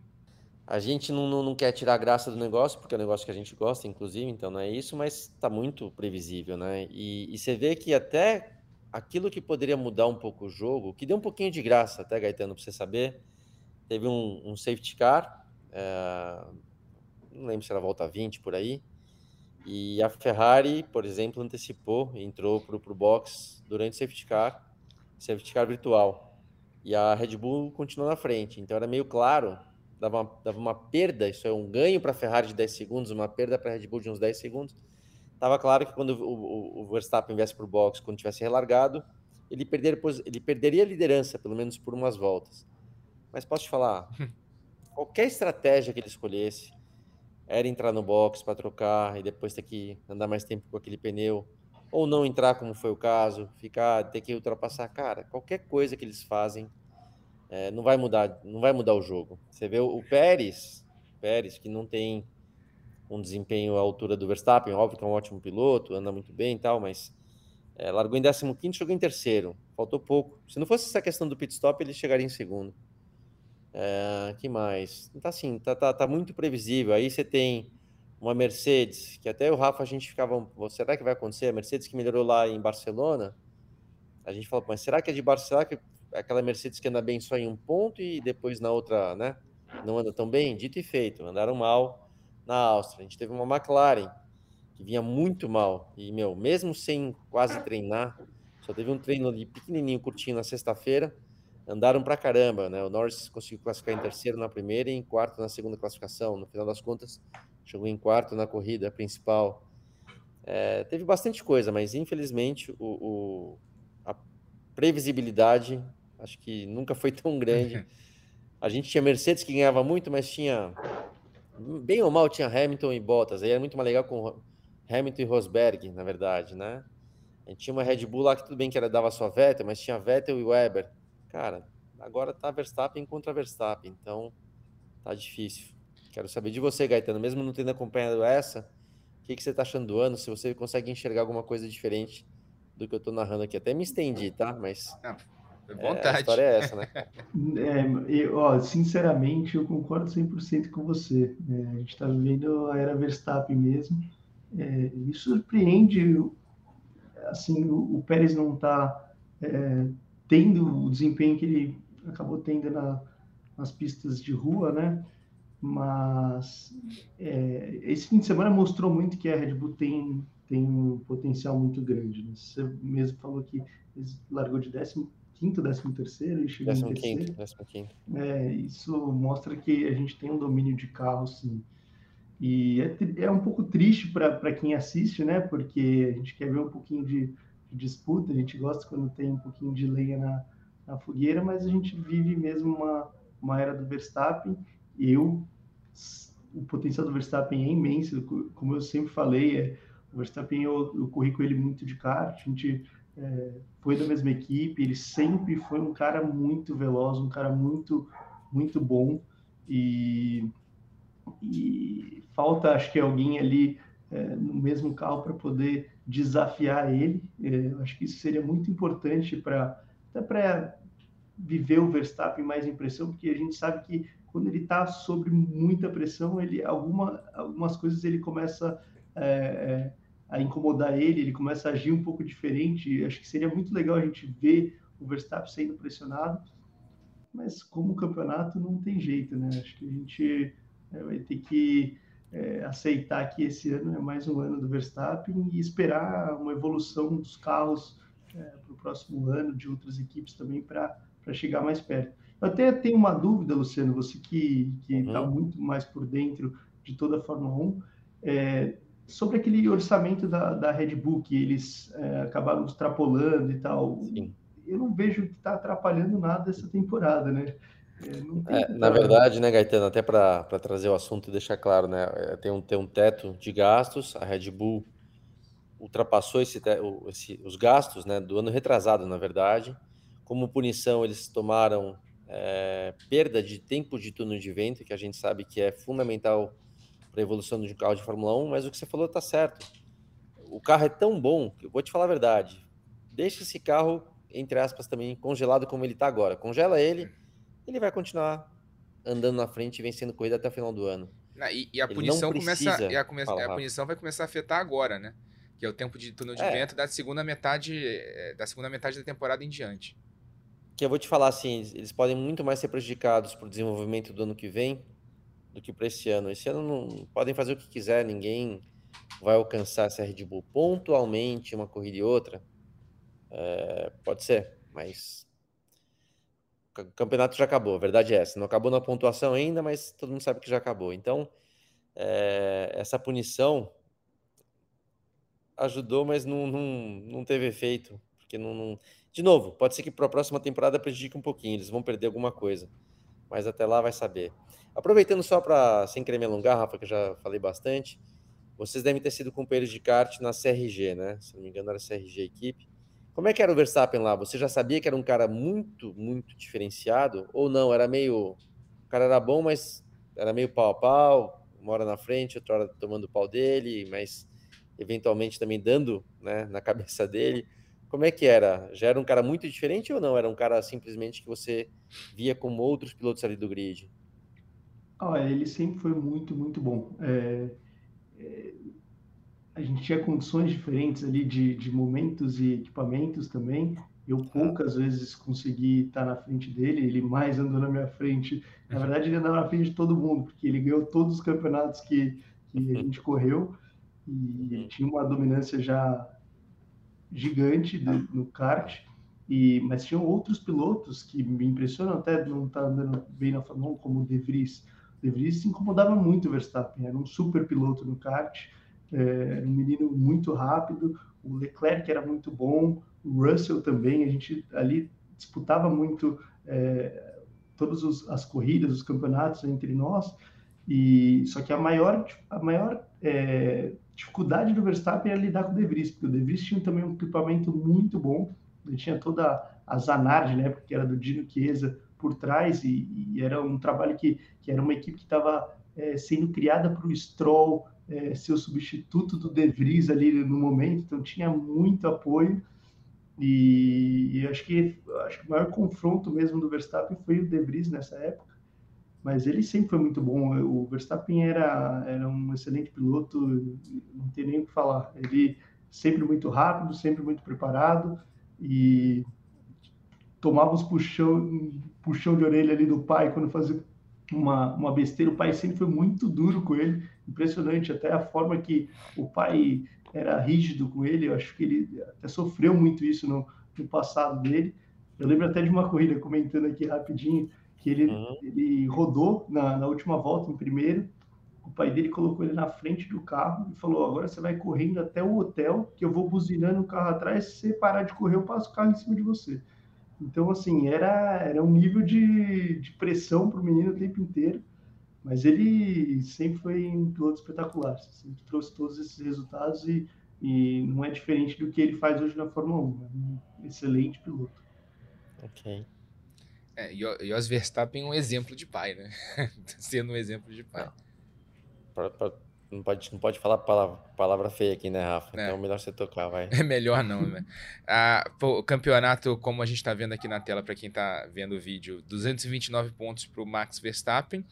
D: A gente não, não, não, quer tirar a graça do negócio, porque é um negócio que a gente gosta, inclusive, então não é isso, mas tá muito previsível, né? E, e você vê que até aquilo que poderia mudar um pouco o jogo, que deu um pouquinho de graça, até, Gaetano, para você saber, teve um, um safety car, é, não lembro se era volta 20 por aí, e a Ferrari, por exemplo, antecipou, entrou para o box durante o safety car, safety car virtual. E a Red Bull continuou na frente. Então era meio claro, dava uma, dava uma perda, isso é um ganho para a Ferrari de 10 segundos, uma perda para a Red Bull de uns 10 segundos. Estava claro que quando o, o, o Verstappen viesse para o box, quando tivesse relargado, ele, perder, ele perderia a liderança, pelo menos por umas voltas. Mas posso te falar, qualquer estratégia que ele escolhesse, era entrar no box para trocar e depois ter que andar mais tempo com aquele pneu, ou não entrar, como foi o caso, ficar, ter que ultrapassar, cara, qualquer coisa que eles fazem é, não vai mudar, não vai mudar o jogo. Você vê o, o Pérez, Pérez que não tem um desempenho à altura do Verstappen, óbvio que é um ótimo piloto, anda muito bem e tal, mas é, largou em 15 chegou em terceiro, faltou pouco. Se não fosse essa questão do pit stop, ele chegaria em segundo. É, que mais? Tá assim, tá, tá, tá muito previsível. Aí você tem uma Mercedes, que até o Rafa a gente ficava, será que vai acontecer? A Mercedes que melhorou lá em Barcelona, a gente falou, mas será que é de Barcelona que aquela Mercedes que anda bem só em um ponto e depois na outra, né? Não anda tão bem? Dito e feito, andaram mal na Áustria. A gente teve uma McLaren que vinha muito mal e, meu, mesmo sem quase treinar, só teve um treino ali pequenininho, curtinho na sexta-feira andaram pra caramba, né? O Norris conseguiu classificar em terceiro na primeira e em quarto na segunda classificação. No final das contas, chegou em quarto na corrida principal. É, teve bastante coisa, mas infelizmente o, o, a previsibilidade acho que nunca foi tão grande. A gente tinha Mercedes que ganhava muito, mas tinha bem ou mal tinha Hamilton e Bottas. Aí era muito mais legal com Hamilton e Rosberg, na verdade, né? A gente tinha uma Red Bull lá que tudo bem que era dava só Vettel, mas tinha Vettel e Weber. Cara, agora tá Verstappen contra Verstappen, então tá difícil. Quero saber de você, Gaetano, mesmo não tendo acompanhado essa, o que, que você tá achando do ano? Se você consegue enxergar alguma coisa diferente do que eu tô narrando aqui. Até me estendi, tá? Mas. Não
C: Vontade. É,
D: a história é essa, né?
F: É, eu, ó, sinceramente, eu concordo 100% com você. É, a gente está vivendo a era Verstappen mesmo. É, me surpreende, assim, o, o Pérez não está é, tendo o desempenho que ele acabou tendo na, nas pistas de rua, né? Mas é, esse fim de semana mostrou muito que a Red Bull tem, tem um potencial muito grande. Né? Você mesmo falou que largou de décimo quinto, décimo terceiro e chegou décimo em terceiro. Quinto, décimo quinto. É, isso mostra que a gente tem um domínio de carro, sim. E é, é um pouco triste para quem assiste, né? Porque a gente quer ver um pouquinho de, de, disputa, a gente gosta quando tem um pouquinho de lenha na, na fogueira, mas a gente vive mesmo uma, uma era do Verstappen. Eu, o potencial do Verstappen é imenso, como eu sempre falei, é, o Verstappen eu, eu corri com ele muito de kart, a gente é, foi da mesma equipe, ele sempre foi um cara muito veloz, um cara muito, muito bom. E, e falta, acho que, alguém ali é, no mesmo carro para poder desafiar ele. É, acho que isso seria muito importante para até para viver o Verstappen mais em pressão, porque a gente sabe que quando ele está sob muita pressão, ele alguma, algumas coisas ele começa é, é a incomodar ele, ele começa a agir um pouco diferente. Acho que seria muito legal a gente ver o Verstappen sendo pressionado, mas como campeonato não tem jeito, né? Acho que a gente é, vai ter que é, aceitar que esse ano é mais um ano do Verstappen e esperar uma evolução dos carros é, para o próximo ano, de outras equipes também, para chegar mais perto. Eu até tenho uma dúvida, Luciano, você que está uhum. muito mais por dentro de toda a Fórmula 1. É, sobre aquele orçamento da, da Red Bull que eles é, acabaram extrapolando e tal. Sim. Eu não vejo que está atrapalhando nada essa temporada, né?
D: É, é, na verdade, né, Gaetano, até para trazer o assunto e deixar claro, né, é, tem um, tem um teto de gastos, a Red Bull ultrapassou esse, esse, os gastos né, do ano retrasado, na verdade. Como punição, eles tomaram é, perda de tempo de túnel de vento, que a gente sabe que é fundamental para a evolução de um carro de Fórmula 1, mas o que você falou está certo. O carro é tão bom, que eu vou te falar a verdade. Deixa esse carro, entre aspas, também congelado como ele está agora. Congela ele, ele vai continuar andando na frente e vencendo corrida até o final do ano.
C: E, e a punição começa, e a, come, a, punição vai começar a afetar agora, né? Que é o tempo de túnel de é. vento da segunda metade é, da segunda metade da temporada em diante.
D: Que eu vou te falar assim, eles podem muito mais ser prejudicados por desenvolvimento do ano que vem do que para esse ano. Esse ano não podem fazer o que quiser, ninguém vai alcançar essa Red Bull pontualmente, uma corrida e outra. É, pode ser, mas o campeonato já acabou, a verdade é essa. Não acabou na pontuação ainda, mas todo mundo sabe que já acabou. Então, é, essa punição ajudou, mas não, não, não teve efeito. Porque não, não... De novo, pode ser que para a próxima temporada prejudique um pouquinho, eles vão perder alguma coisa. Mas até lá vai saber. Aproveitando só para, sem querer me alongar, Rafa, que eu já falei bastante, vocês devem ter sido companheiros de kart na CRG, né? Se não me engano, era CRG equipe. Como é que era o Verstappen lá? Você já sabia que era um cara muito, muito diferenciado? Ou não? Era meio. O cara era bom, mas era meio pau a pau, uma hora na frente, outra hora tomando pau dele, mas eventualmente também dando né, na cabeça dele. Como é que era? Já era um cara muito diferente ou não? Era um cara simplesmente que você via como outros pilotos ali do grid?
F: Ah, ele sempre foi muito, muito bom. É, é, a gente tinha condições diferentes ali de, de momentos e equipamentos também. Eu poucas vezes consegui estar na frente dele, ele mais andou na minha frente. Na uhum. verdade, ele andava na frente de todo mundo, porque ele ganhou todos os campeonatos que, que a uhum. gente correu e ele tinha uma dominância já gigante do, no kart. E, mas tinham outros pilotos que me impressionam até não estar tá andando bem na Fórmula 1, como o De Vries. De Vries se incomodava muito o Verstappen, era um super piloto no kart, é, um menino muito rápido, o Leclerc era muito bom, o Russell também, a gente ali disputava muito é, todas as corridas, os campeonatos entre nós, e só que a maior, a maior é, dificuldade do Verstappen era lidar com o De Vries, porque o De Vries tinha também um equipamento muito bom, ele tinha toda a Zanardi, né, porque era do Dino Chiesa por trás, e, e, era um trabalho que, que era uma equipe que estava é, sendo criada para o Stroll é, ser o substituto do De Vries ali no momento, então tinha muito apoio, e, e acho, que, acho que o maior confronto mesmo do Verstappen foi o De Vries nessa época, mas ele sempre foi muito bom. O Verstappen era, era um excelente piloto, não tem nem o que falar. Ele sempre muito rápido, sempre muito preparado e tomava os puxão, puxão de orelha ali do pai quando fazia uma, uma besteira. O pai sempre foi muito duro com ele, impressionante. Até a forma que o pai era rígido com ele. Eu acho que ele até sofreu muito isso no, no passado dele. Eu lembro até de uma corrida, comentando aqui rapidinho, que ele, uhum. ele rodou na, na última volta em primeiro. O pai dele colocou ele na frente do carro e falou: Agora você vai correndo até o hotel, que eu vou buzinando o carro atrás. Se você parar de correr, eu passo o carro em cima de você. Então, assim, era, era um nível de, de pressão para o menino o tempo inteiro. Mas ele sempre foi um piloto espetacular, sempre trouxe todos esses resultados e, e não é diferente do que ele faz hoje na Fórmula 1. É um excelente piloto.
D: Ok.
C: É, e o Verstappen é um exemplo de pai, né? Sendo um exemplo de pai.
D: Pra, pra, não, pode, não pode falar palavra, palavra feia aqui, né, Rafa? É. Então é melhor você tocar, vai.
C: É melhor não, né? ah, pô, o campeonato, como a gente está vendo aqui na tela, para quem está vendo o vídeo, 229 pontos para o Max Verstappen.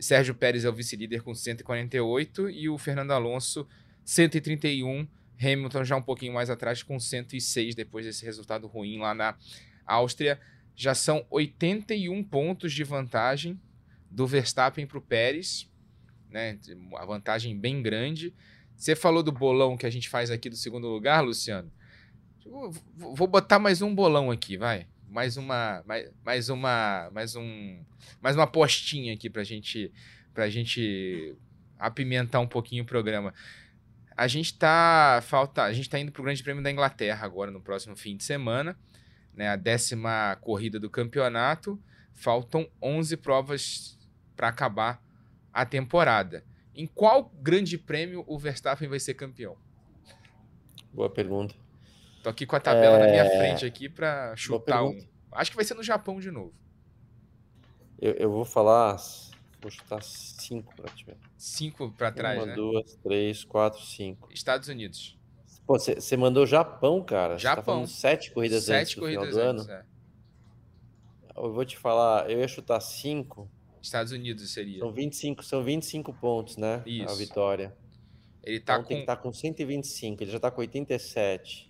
C: Sérgio Pérez é o vice-líder com 148 e o Fernando Alonso 131. Hamilton já um pouquinho mais atrás com 106 depois desse resultado ruim lá na Áustria. Já são 81 pontos de vantagem do Verstappen para o Pérez, né? A vantagem bem grande. Você falou do bolão que a gente faz aqui do segundo lugar, Luciano. Vou botar mais um bolão aqui, vai mais uma mais, mais uma mais um mais uma postinha aqui pra gente pra gente apimentar um pouquinho o programa. A gente tá falta, a gente tá indo pro Grande Prêmio da Inglaterra agora no próximo fim de semana, né? A décima corrida do campeonato. Faltam 11 provas para acabar a temporada. Em qual Grande Prêmio o Verstappen vai ser campeão?
D: Boa pergunta.
C: Tô aqui com a tabela é... na minha é, frente aqui para chutar um. Acho que vai ser no Japão de novo.
D: Eu, eu vou falar. Vou chutar cinco pra ti.
C: Cinco pra trás,
D: Uma,
C: né?
D: duas, três, quatro, cinco.
C: Estados Unidos.
D: Pô, você mandou Japão, cara.
C: Japão.
D: Tá sete corridas
C: sete
D: antes do
C: corridas
D: final do
C: antes,
D: ano.
C: É.
D: Eu vou te falar, eu ia chutar cinco.
C: Estados Unidos seria.
D: São 25, são 25 pontos, né?
C: Isso.
D: A vitória.
C: Ele tá
D: então
C: com.
D: tem que estar tá com 125, ele já tá com 87.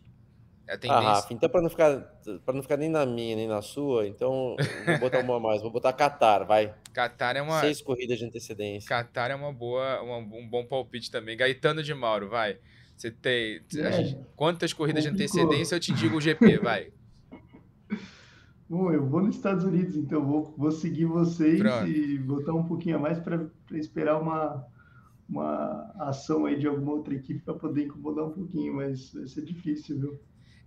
C: É a
D: Ah,
C: tendência.
D: Rafa, então para não ficar para não ficar nem na minha nem na sua, então vou botar uma a mais, vou botar Qatar, vai.
C: Qatar é uma.
D: Seis corridas de antecedência.
C: Qatar é uma boa, uma- um bom palpite também. Gaetano de Mauro, vai. Você tem.
F: É,
C: quantas corridas de
F: complicou.
C: antecedência eu te digo o GP, vai.
F: Bom, eu vou nos Estados Unidos, então vou, vou seguir vocês
C: Pronto.
F: e botar um pouquinho a mais para esperar uma, uma ação aí de alguma outra equipe para poder incomodar um pouquinho, mas vai ser difícil, viu?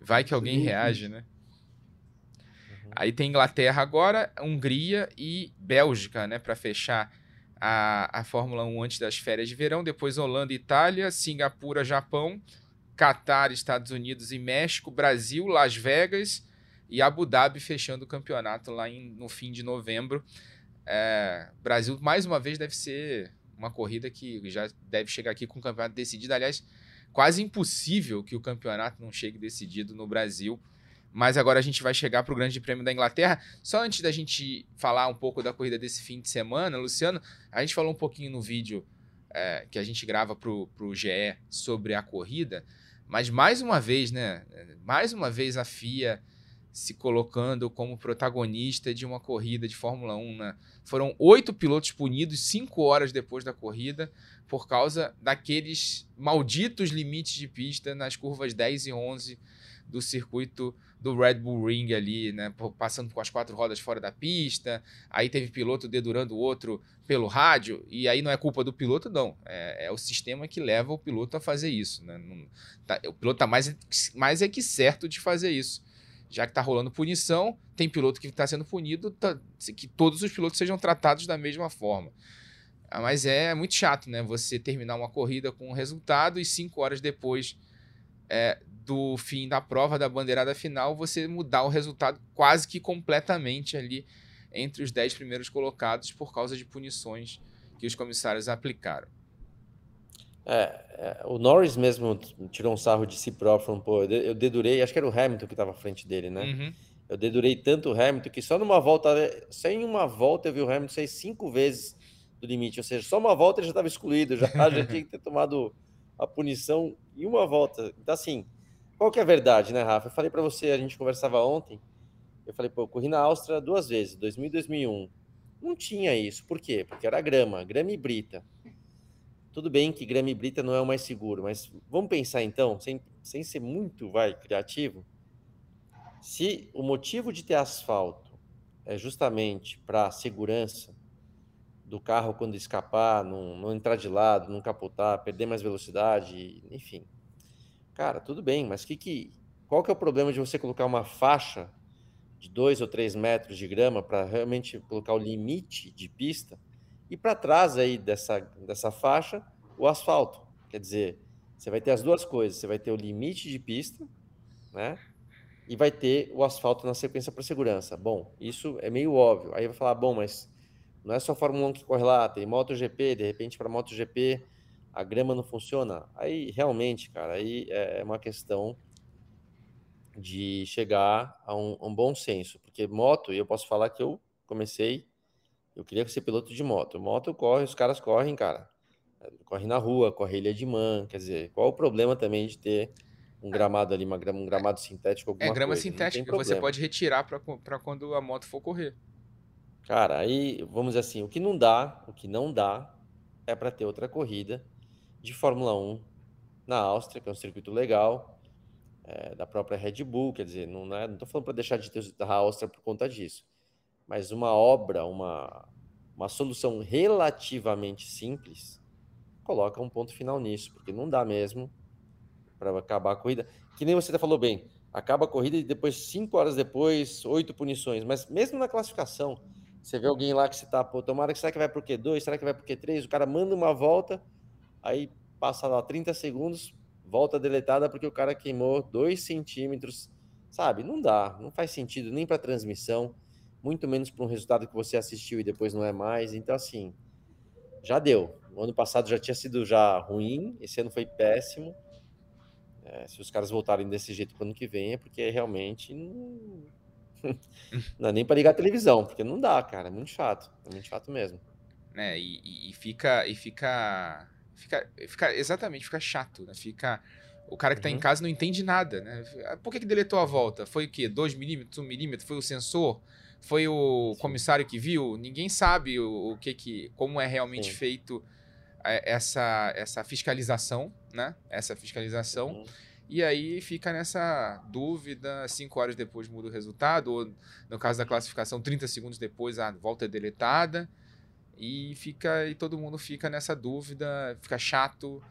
C: Vai que alguém reage, né? Aí tem Inglaterra agora, Hungria e Bélgica, né, para fechar a, a Fórmula 1 antes das férias de verão. Depois Holanda, e Itália, Singapura, Japão, Catar, Estados Unidos e México, Brasil, Las Vegas e Abu Dhabi fechando o campeonato lá em- no fim de novembro. É, Brasil, mais uma vez, deve ser uma corrida que já deve chegar aqui com o campeonato decidido. Aliás, quase impossível que o campeonato não chegue decidido no Brasil. Mas agora a gente vai chegar para o Grande Prêmio da Inglaterra. Só antes da gente falar um pouco da corrida desse fim de semana, Luciano, a gente falou um pouquinho no vídeo é, que a gente grava para o GE sobre a corrida. Mas mais uma vez, né? Mais uma vez a FIA se colocando como protagonista de uma corrida de Fórmula 1. Né? Foram oito pilotos punidos cinco horas depois da corrida por causa daqueles malditos limites de pista nas curvas 10 e 11 do circuito do Red Bull Ring ali, né? Passando com as quatro rodas fora da pista. Aí teve piloto dedurando o outro pelo rádio. E aí não é culpa do piloto, não. É, é o sistema que leva o piloto a fazer isso. Né? Não, tá, o piloto tá mais, mais é que certo de fazer isso. Já que tá rolando punição, tem piloto que está sendo punido, tá, que todos os pilotos sejam tratados da mesma forma. Ah, mas é muito chato, né? Você terminar uma corrida com um resultado e cinco horas depois é, do fim da prova, da bandeirada final, você mudar o resultado quase que completamente ali entre os dez primeiros colocados por causa de punições que os comissários aplicaram.
D: É, é, o Norris mesmo tirou um sarro de si próprio, falando, pô, eu dedurei, acho que era o Hamilton que estava à frente dele, né? Uhum. Eu dedurei tanto o Hamilton que só numa volta, só em uma volta eu vi o Hamilton sair cinco vezes do limite, ou seja, só uma volta ele já estava excluído, já, já tinha que ter tomado a punição em uma volta. Então, assim, qual que é a verdade, né, Rafa? Eu falei para você, a gente conversava ontem, eu falei, pô, eu corri na Áustria duas vezes, 2000 e 2001. Não tinha isso. Por quê? Porque era grama, grama e brita. Tudo bem que grama e brita não é o mais seguro, mas vamos pensar então, sem, sem ser muito vai criativo, se o motivo de ter asfalto é justamente para segurança do carro quando escapar, não, não entrar de lado, não capotar, perder mais velocidade, enfim, Cara, tudo bem, mas que que, qual que é o problema de você colocar uma faixa de dois ou três metros de grama para realmente colocar o limite de pista e para trás aí dessa, dessa faixa o asfalto? Quer dizer, você vai ter as duas coisas, você vai ter o limite de pista, né? E vai ter o asfalto na sequência para segurança. Bom, isso é meio óbvio. Aí vai falar, bom, mas não é só Fórmula 1 que corre lá, tem MotoGP, de repente para MotoGP a grama não funciona, aí realmente, cara, aí é uma questão de chegar a um, um bom senso, porque moto, e eu posso falar que eu comecei, eu queria ser piloto de moto. Moto corre, os caras correm, cara. Corre na rua, corre ilha de man, quer dizer, qual o problema também de ter um gramado ali, uma, um gramado sintético, alguma
C: É grama
D: coisa?
C: sintética você pode retirar para quando a moto for correr.
D: Cara, aí, vamos dizer assim, o que não dá, o que não dá é para ter outra corrida de Fórmula 1 na Áustria, que é um circuito legal, é, da própria Red Bull, quer dizer, não é, não estou falando para deixar de ter a Áustria por conta disso, mas uma obra, uma, uma solução relativamente simples, coloca um ponto final nisso, porque não dá mesmo para acabar a corrida. Que nem você falou bem, acaba a corrida e depois, cinco horas depois, oito punições, mas mesmo na classificação, você vê alguém lá que você tá, pô, tomara que será que vai pro Q2, será que vai pro Q3, o cara manda uma volta, aí passa lá 30 segundos, volta deletada porque o cara queimou 2 centímetros, sabe? Não dá, não faz sentido nem para transmissão, muito menos para um resultado que você assistiu e depois não é mais. Então, assim, já deu. O ano passado já tinha sido já ruim, esse ano foi péssimo. É, se os caras voltarem desse jeito para o ano que vem, é porque realmente não, não é nem para ligar a televisão, porque não dá, cara. É muito chato. É muito chato mesmo.
C: É, e, e fica, e fica Fica, fica exatamente, fica chato, né? Fica. O cara que está em uhum. casa não entende nada, né? Por que, que deletou a volta? Foi o quê? 2 milímetros, 1 um milímetro? Foi o sensor? Foi o Sim. comissário que viu? Ninguém sabe o, o que que, como é realmente Sim. feito é, essa, essa fiscalização, né? Essa fiscalização. Uhum. E aí fica nessa dúvida, cinco horas depois muda o resultado, ou no caso da classificação, 30 segundos depois a volta é deletada e fica e todo mundo fica nessa dúvida, fica chato,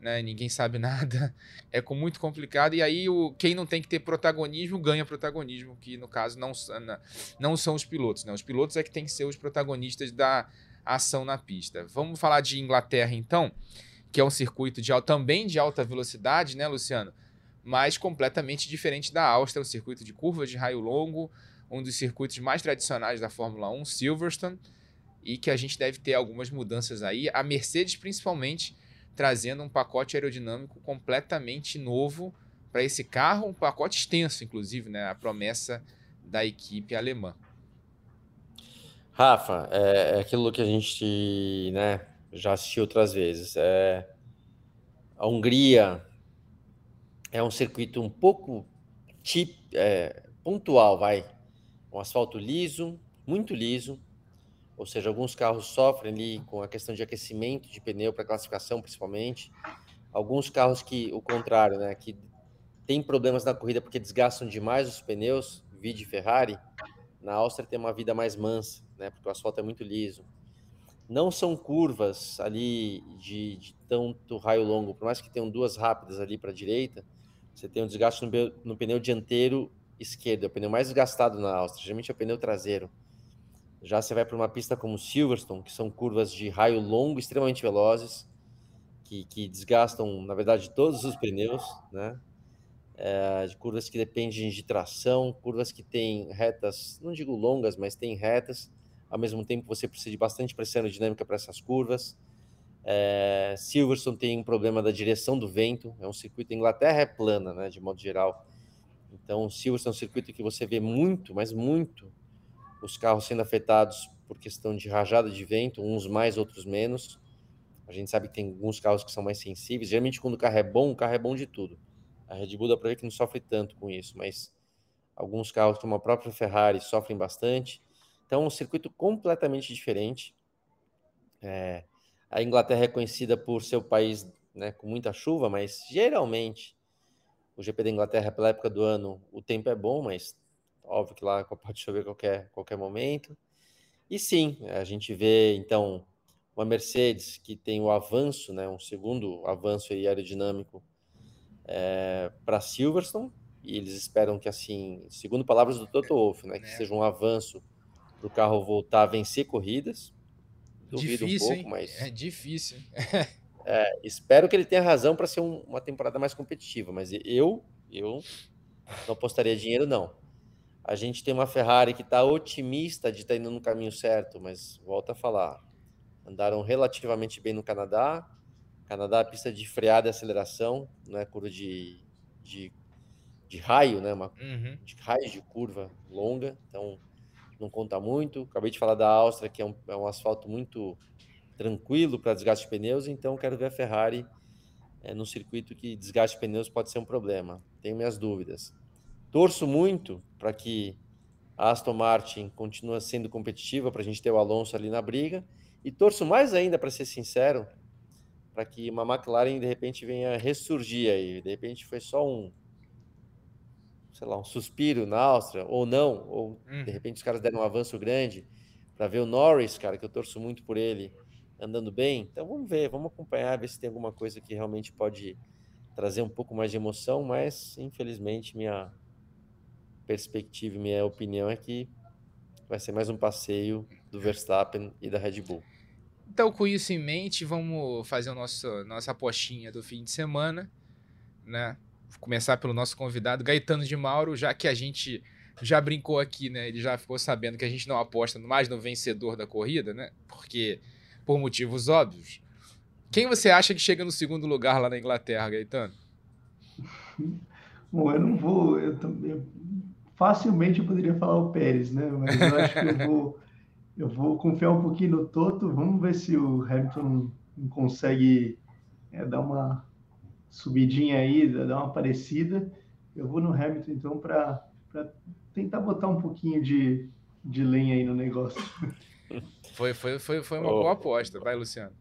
C: né? Ninguém sabe nada, é muito complicado e aí o quem não tem que ter protagonismo ganha protagonismo, que no caso não não são os pilotos, né? Os pilotos é que tem que ser os protagonistas da ação na pista. Vamos falar de Inglaterra então, que é um circuito de também de alta velocidade, né, Luciano? Mas completamente diferente da Áustria, um circuito de curvas de raio longo, um dos circuitos mais tradicionais da Fórmula 1, Silverstone e que a gente deve ter algumas mudanças aí. A Mercedes, principalmente, trazendo um pacote aerodinâmico completamente novo para esse carro, um pacote extenso, inclusive, né? A promessa da equipe alemã.
D: Rafa, é, é aquilo que a gente né, já assistiu outras vezes. É, a Hungria é um circuito um pouco tip, é, pontual, vai. Um asfalto liso, muito liso, ou seja, alguns carros sofrem ali com a questão de aquecimento de pneu para classificação, principalmente. Alguns carros que, o contrário, né, que tem problemas na corrida porque desgastam demais os pneus, vide Ferrari, na Áustria tem uma vida mais mansa, né? Porque o asfalto é muito liso. Não são curvas ali de, de tanto raio longo, por mais que tenham duas rápidas ali para a direita, você tem um desgaste no, no, pneu dianteiro esquerdo, é o pneu mais desgastado na Áustria, geralmente é o pneu traseiro. Já você vai para uma pista como Silverstone, que são curvas de raio longo extremamente velozes, que, que desgastam, na verdade, todos os pneus, né? É, de curvas que dependem de tração, curvas que têm retas, não digo longas, mas têm retas. Ao mesmo tempo, você precisa de bastante pressão aerodinâmica para essas curvas. É, Silverstone tem um problema da direção do vento, é um circuito. A Inglaterra é plana, né, de modo geral. Então, Silverstone é um circuito que você vê muito, mas muito, os carros sendo afetados por questão de rajada de vento, uns mais, outros menos. A gente sabe que tem alguns carros que são mais sensíveis. Geralmente, quando o carro é bom, o carro é bom de tudo. A Red Bull dá para ver que não sofre tanto com isso, mas alguns carros, como a própria Ferrari, sofrem bastante. Então, um circuito completamente diferente. É, a Inglaterra é conhecida por ser o país né, com muita chuva, mas geralmente o GP da Inglaterra, pela época do ano, o tempo é bom, mas óbvio que lá pode chover qualquer, qualquer momento. E sim, a gente vê então uma Mercedes que tem o avanço, né, um segundo avanço aerodinâmico é, para Silverstone, e eles esperam que, assim, segundo palavras do Toto Wolff, né, que é. seja um avanço para o carro voltar a vencer corridas.
C: Duvido difícil, um pouco, hein? mas. É difícil.
D: é, espero que ele tenha razão para ser um, uma temporada mais competitiva, mas eu, eu não apostaria dinheiro, não. A gente tem uma Ferrari que está otimista de estar tá indo no caminho certo, mas volta a falar. Andaram relativamente bem no Canadá, Canadá pista de freada e aceleração, não é curva de, de, de raio, né? Uma, uhum. De raio de curva longa, então não conta muito. Acabei de falar da Áustria, que é um, é um asfalto muito tranquilo para desgaste de pneus, então quero ver a Ferrari é, no circuito que desgaste de pneus pode ser um problema. Tenho minhas dúvidas. Torço muito para que a Aston Martin continue sendo competitiva, para a gente ter o Alonso ali na briga. E torço mais ainda, para ser sincero, para que uma McLaren de repente venha ressurgir aí. De repente foi só um, sei lá, um suspiro na Áustria, ou não, ou hum. de repente os caras deram um avanço grande para ver o Norris, cara, que eu torço muito por ele, andando bem. Então vamos ver, vamos acompanhar, ver se tem alguma coisa que realmente pode trazer um pouco mais de emoção, mas infelizmente minha perspectiva, minha opinião é que vai ser mais um passeio do Verstappen e da Red Bull.
C: Então, com isso em mente, vamos fazer a nossa, nossa apostinha do fim de semana, né? Vou começar pelo nosso convidado, Gaetano de Mauro, já que a gente já brincou aqui, né? Ele já ficou sabendo que a gente não aposta mais no vencedor da corrida, né? Porque, por motivos óbvios. Quem você acha que chega no segundo lugar lá na Inglaterra, Gaetano?
F: Bom, eu não vou. Eu, facilmente eu poderia falar o Pérez, né? Mas eu acho que eu vou. Eu vou confiar um pouquinho no Toto. Vamos ver se o Hamilton consegue é, dar uma subidinha aí, dar uma parecida. Eu vou no Hamilton, então, para tentar botar um pouquinho de, de lenha aí no negócio.
C: Foi, foi, foi, foi uma oh. boa aposta. Vai, Luciano.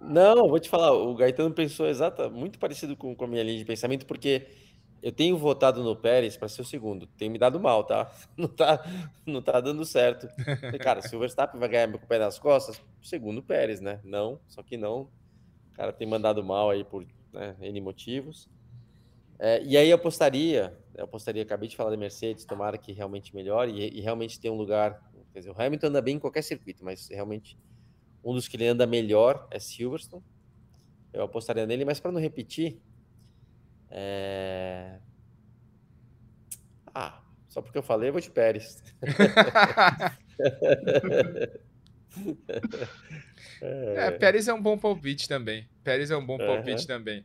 D: Não, vou te falar, o Gaetano pensou exata, muito parecido com, com a minha linha de pensamento, porque eu tenho votado no Pérez para ser o segundo. Tem me dado mal, tá? Não tá, não tá dando certo. Cara, se o Verstappen vai ganhar com o pé nas costas, segundo o Pérez, né? Não, só que não. O cara tem mandado mal aí por né, N motivos. É, e aí eu apostaria, eu apostaria, acabei de falar da Mercedes, tomara que realmente melhore e, e realmente tem um lugar. Quer dizer, o Hamilton anda bem em qualquer circuito, mas realmente um dos que ele anda melhor é Silverstone. Eu apostaria nele, mas para não repetir, é... Ah, só porque eu falei, eu vou de Pérez.
C: é, Pérez é um bom palpite também. Pérez é um bom palpite uhum. também.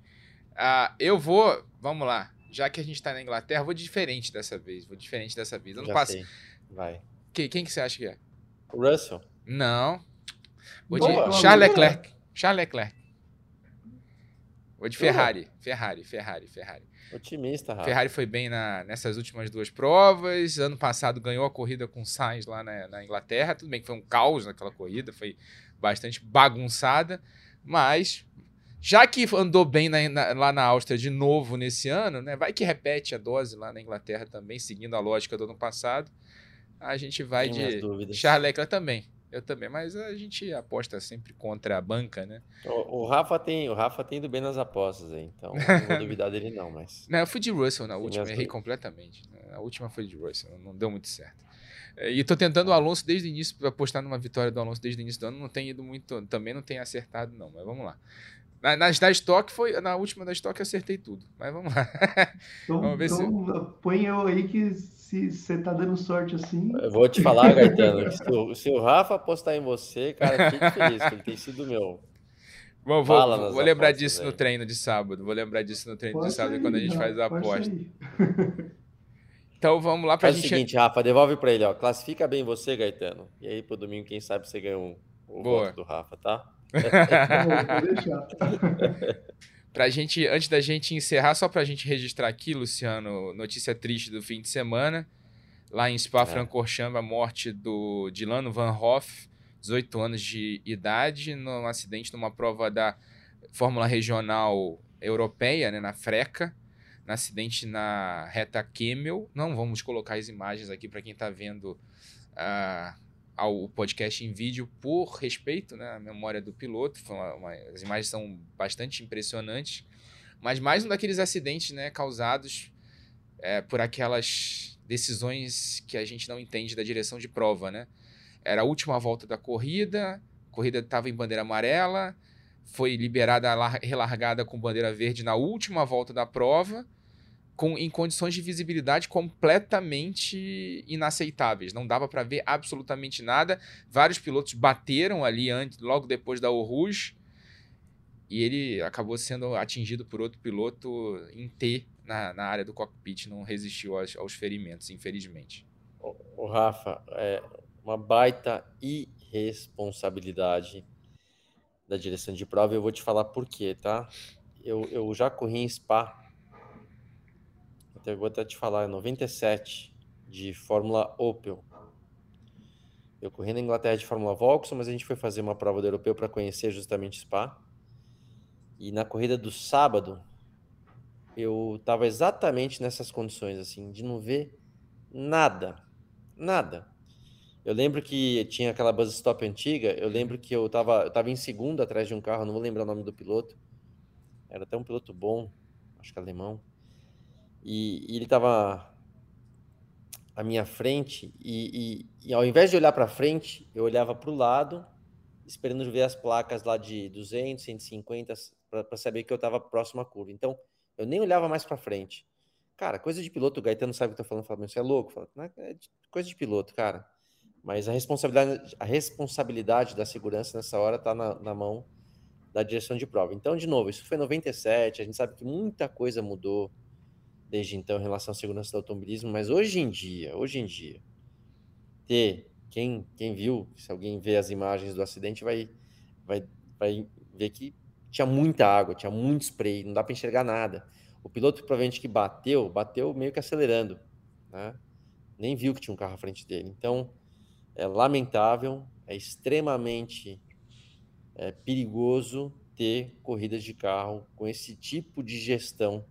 C: Ah, eu vou, vamos lá. Já que a gente tá na Inglaterra, vou diferente dessa vez. Vou diferente dessa vez. Ano
D: passado. Vai.
C: Quem, quem que você acha que é?
D: Russell.
C: Não. Vou de Boa, Charles Leclerc. Charles Leclerc. Vou de Ferrari. Ferrari, Ferrari, Ferrari.
D: Otimista, Rafa.
C: Ferrari foi bem na, nessas últimas duas provas. Ano passado ganhou a corrida com Sainz lá na, na, Inglaterra. Tudo bem que foi um caos naquela corrida, foi bastante bagunçada. Mas já que andou bem na, na, lá na Áustria de novo nesse ano, né? Vai que repete a dose lá na Inglaterra também, seguindo a lógica do ano passado. A gente vai
D: Tem
C: de Charles Leclerc também. Eu também, mas a gente aposta sempre contra a banca, né?
D: O, o, Rafa tem, o Rafa tem ido bem nas apostas aí, então não vou duvidar dele não, mas...
C: Não, eu fui de Russell na última, errei completamente. A última foi de Russell, não deu muito certo. É, e tô tentando o Alonso desde o início, apostar numa vitória do Alonso desde o início do ano, não tem ido muito, também não tem acertado não, mas vamos lá. Na, nas da Stock foi. Na última da Stock acertei tudo. Mas vamos lá.
F: Então, vamos ver então se... põe eu aí que se você tá dando sorte assim.
D: Eu vou te falar, Gaetano, se, o, se o Rafa apostar em você, cara, fique feliz, que ele tem sido meu.
C: Bom, vou, vou lembrar disso aí. no treino de sábado. Vou lembrar disso no treino pode de sábado aí, quando a gente faz a aposta. Então vamos lá pra
D: faz gente. Faz o seguinte, Rafa, devolve para ele, ó. Classifica bem você, Gaetano. E aí pro domingo, quem sabe você ganha um, o Boa. voto do Rafa, tá?
C: Pra gente, antes da gente encerrar, só pra gente registrar aqui, Luciano, notícia triste do fim de semana. Lá em Spa-Francorchamps, é. a morte do Dilano Van Hoff, 18 anos de idade, num acidente numa prova da Fórmula Regional Europeia, né, na Freca. No acidente na reta Kemmel. Não vamos colocar as imagens aqui para quem está vendo uh, ao podcast em vídeo por respeito né, à memória do piloto. Uma, uma, as imagens são bastante impressionantes. Mas mais um daqueles acidentes né, causados é, por aquelas decisões que a gente não entende da direção de prova. Né? Era a última volta da corrida, a corrida estava em bandeira amarela, foi liberada a relargada com bandeira verde na última volta da prova com, em condições de visibilidade completamente inaceitáveis. Não dava para ver absolutamente nada. Vários pilotos bateram ali antes, logo depois da Rouge e ele acabou sendo atingido por outro piloto em T na, na área do cockpit. Não resistiu aos, aos ferimentos, infelizmente.
D: O, o Rafa, é uma baita irresponsabilidade da direção de prova. Eu vou te falar por quê, tá? Eu, eu já corri em Spa até vou até te falar, 97 de Fórmula Opel. Eu corri na Inglaterra de Fórmula Vauxhall, mas a gente foi fazer uma prova do europeu para conhecer justamente Spa. E na corrida do sábado, eu estava exatamente nessas condições, assim, de não ver nada, nada. Eu lembro que tinha aquela buzz stop antiga, eu lembro que eu estava eu tava em segundo atrás de um carro, não vou lembrar o nome do piloto. Era até um piloto bom, acho que alemão. E, e ele estava à minha frente e, e, e, ao invés de olhar para frente, eu olhava para o lado, esperando ver as placas lá de 200, 150 para saber que eu estava próximo à curva. Então, eu nem olhava mais para frente. Cara, coisa de piloto, o Gaetano sabe o que eu tô falando, fala, você é louco, fala, é coisa de piloto, cara. Mas a responsabilidade, a responsabilidade da segurança nessa hora está na, na mão da direção de prova. Então, de novo, isso foi 97, a gente sabe que muita coisa mudou desde então em relação à segurança do automobilismo, mas hoje em dia, hoje em dia, ter quem, quem viu, se alguém vê as imagens do acidente, vai, vai, vai ver que tinha muita água, tinha muito spray, não dá para enxergar nada. O piloto provavelmente que bateu, bateu meio que acelerando, né? Nem viu que tinha um carro à frente dele. Então, é lamentável, é extremamente é, perigoso ter corridas de carro com esse tipo de gestão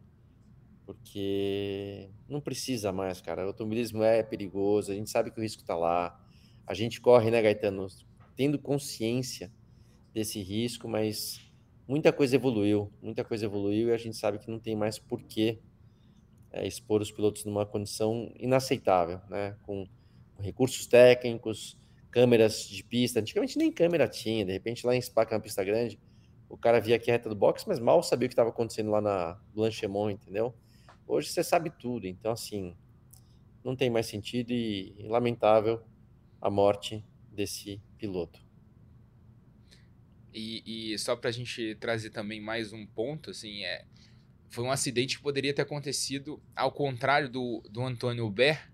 D: porque não precisa mais, cara. O automobilismo é perigoso, a gente sabe que o risco está lá. A gente corre, né, Gaetano, tendo consciência desse risco, mas muita coisa evoluiu, muita coisa evoluiu e a gente sabe que não tem mais porquê é, expor os pilotos numa condição inaceitável, né? Com, com, recursos técnicos, câmeras de pista. Antigamente nem câmera tinha, de repente lá em Spa, que é uma pista grande, o cara via aqui a reta do box, mas mal sabia o que estava acontecendo lá na Blanchemont, entendeu? Hoje você sabe tudo, então assim, não tem mais sentido e, lamentável a morte desse piloto.
C: E, e só para a gente trazer também mais um ponto, assim, é, foi um acidente que poderia ter acontecido ao contrário do, do Antônio Hubert,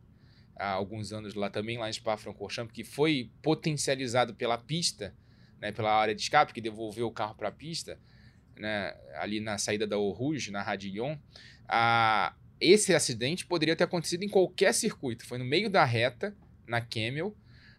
C: há alguns anos lá também, lá em Spa-Francorchamps, que foi potencializado pela pista, né, pela área de escape, que devolveu o carro para a pista, né, ali na saída da Eau Rouge, na Radillon, a, esse acidente poderia ter acontecido em qualquer circuito. Foi no meio da reta, na Camel,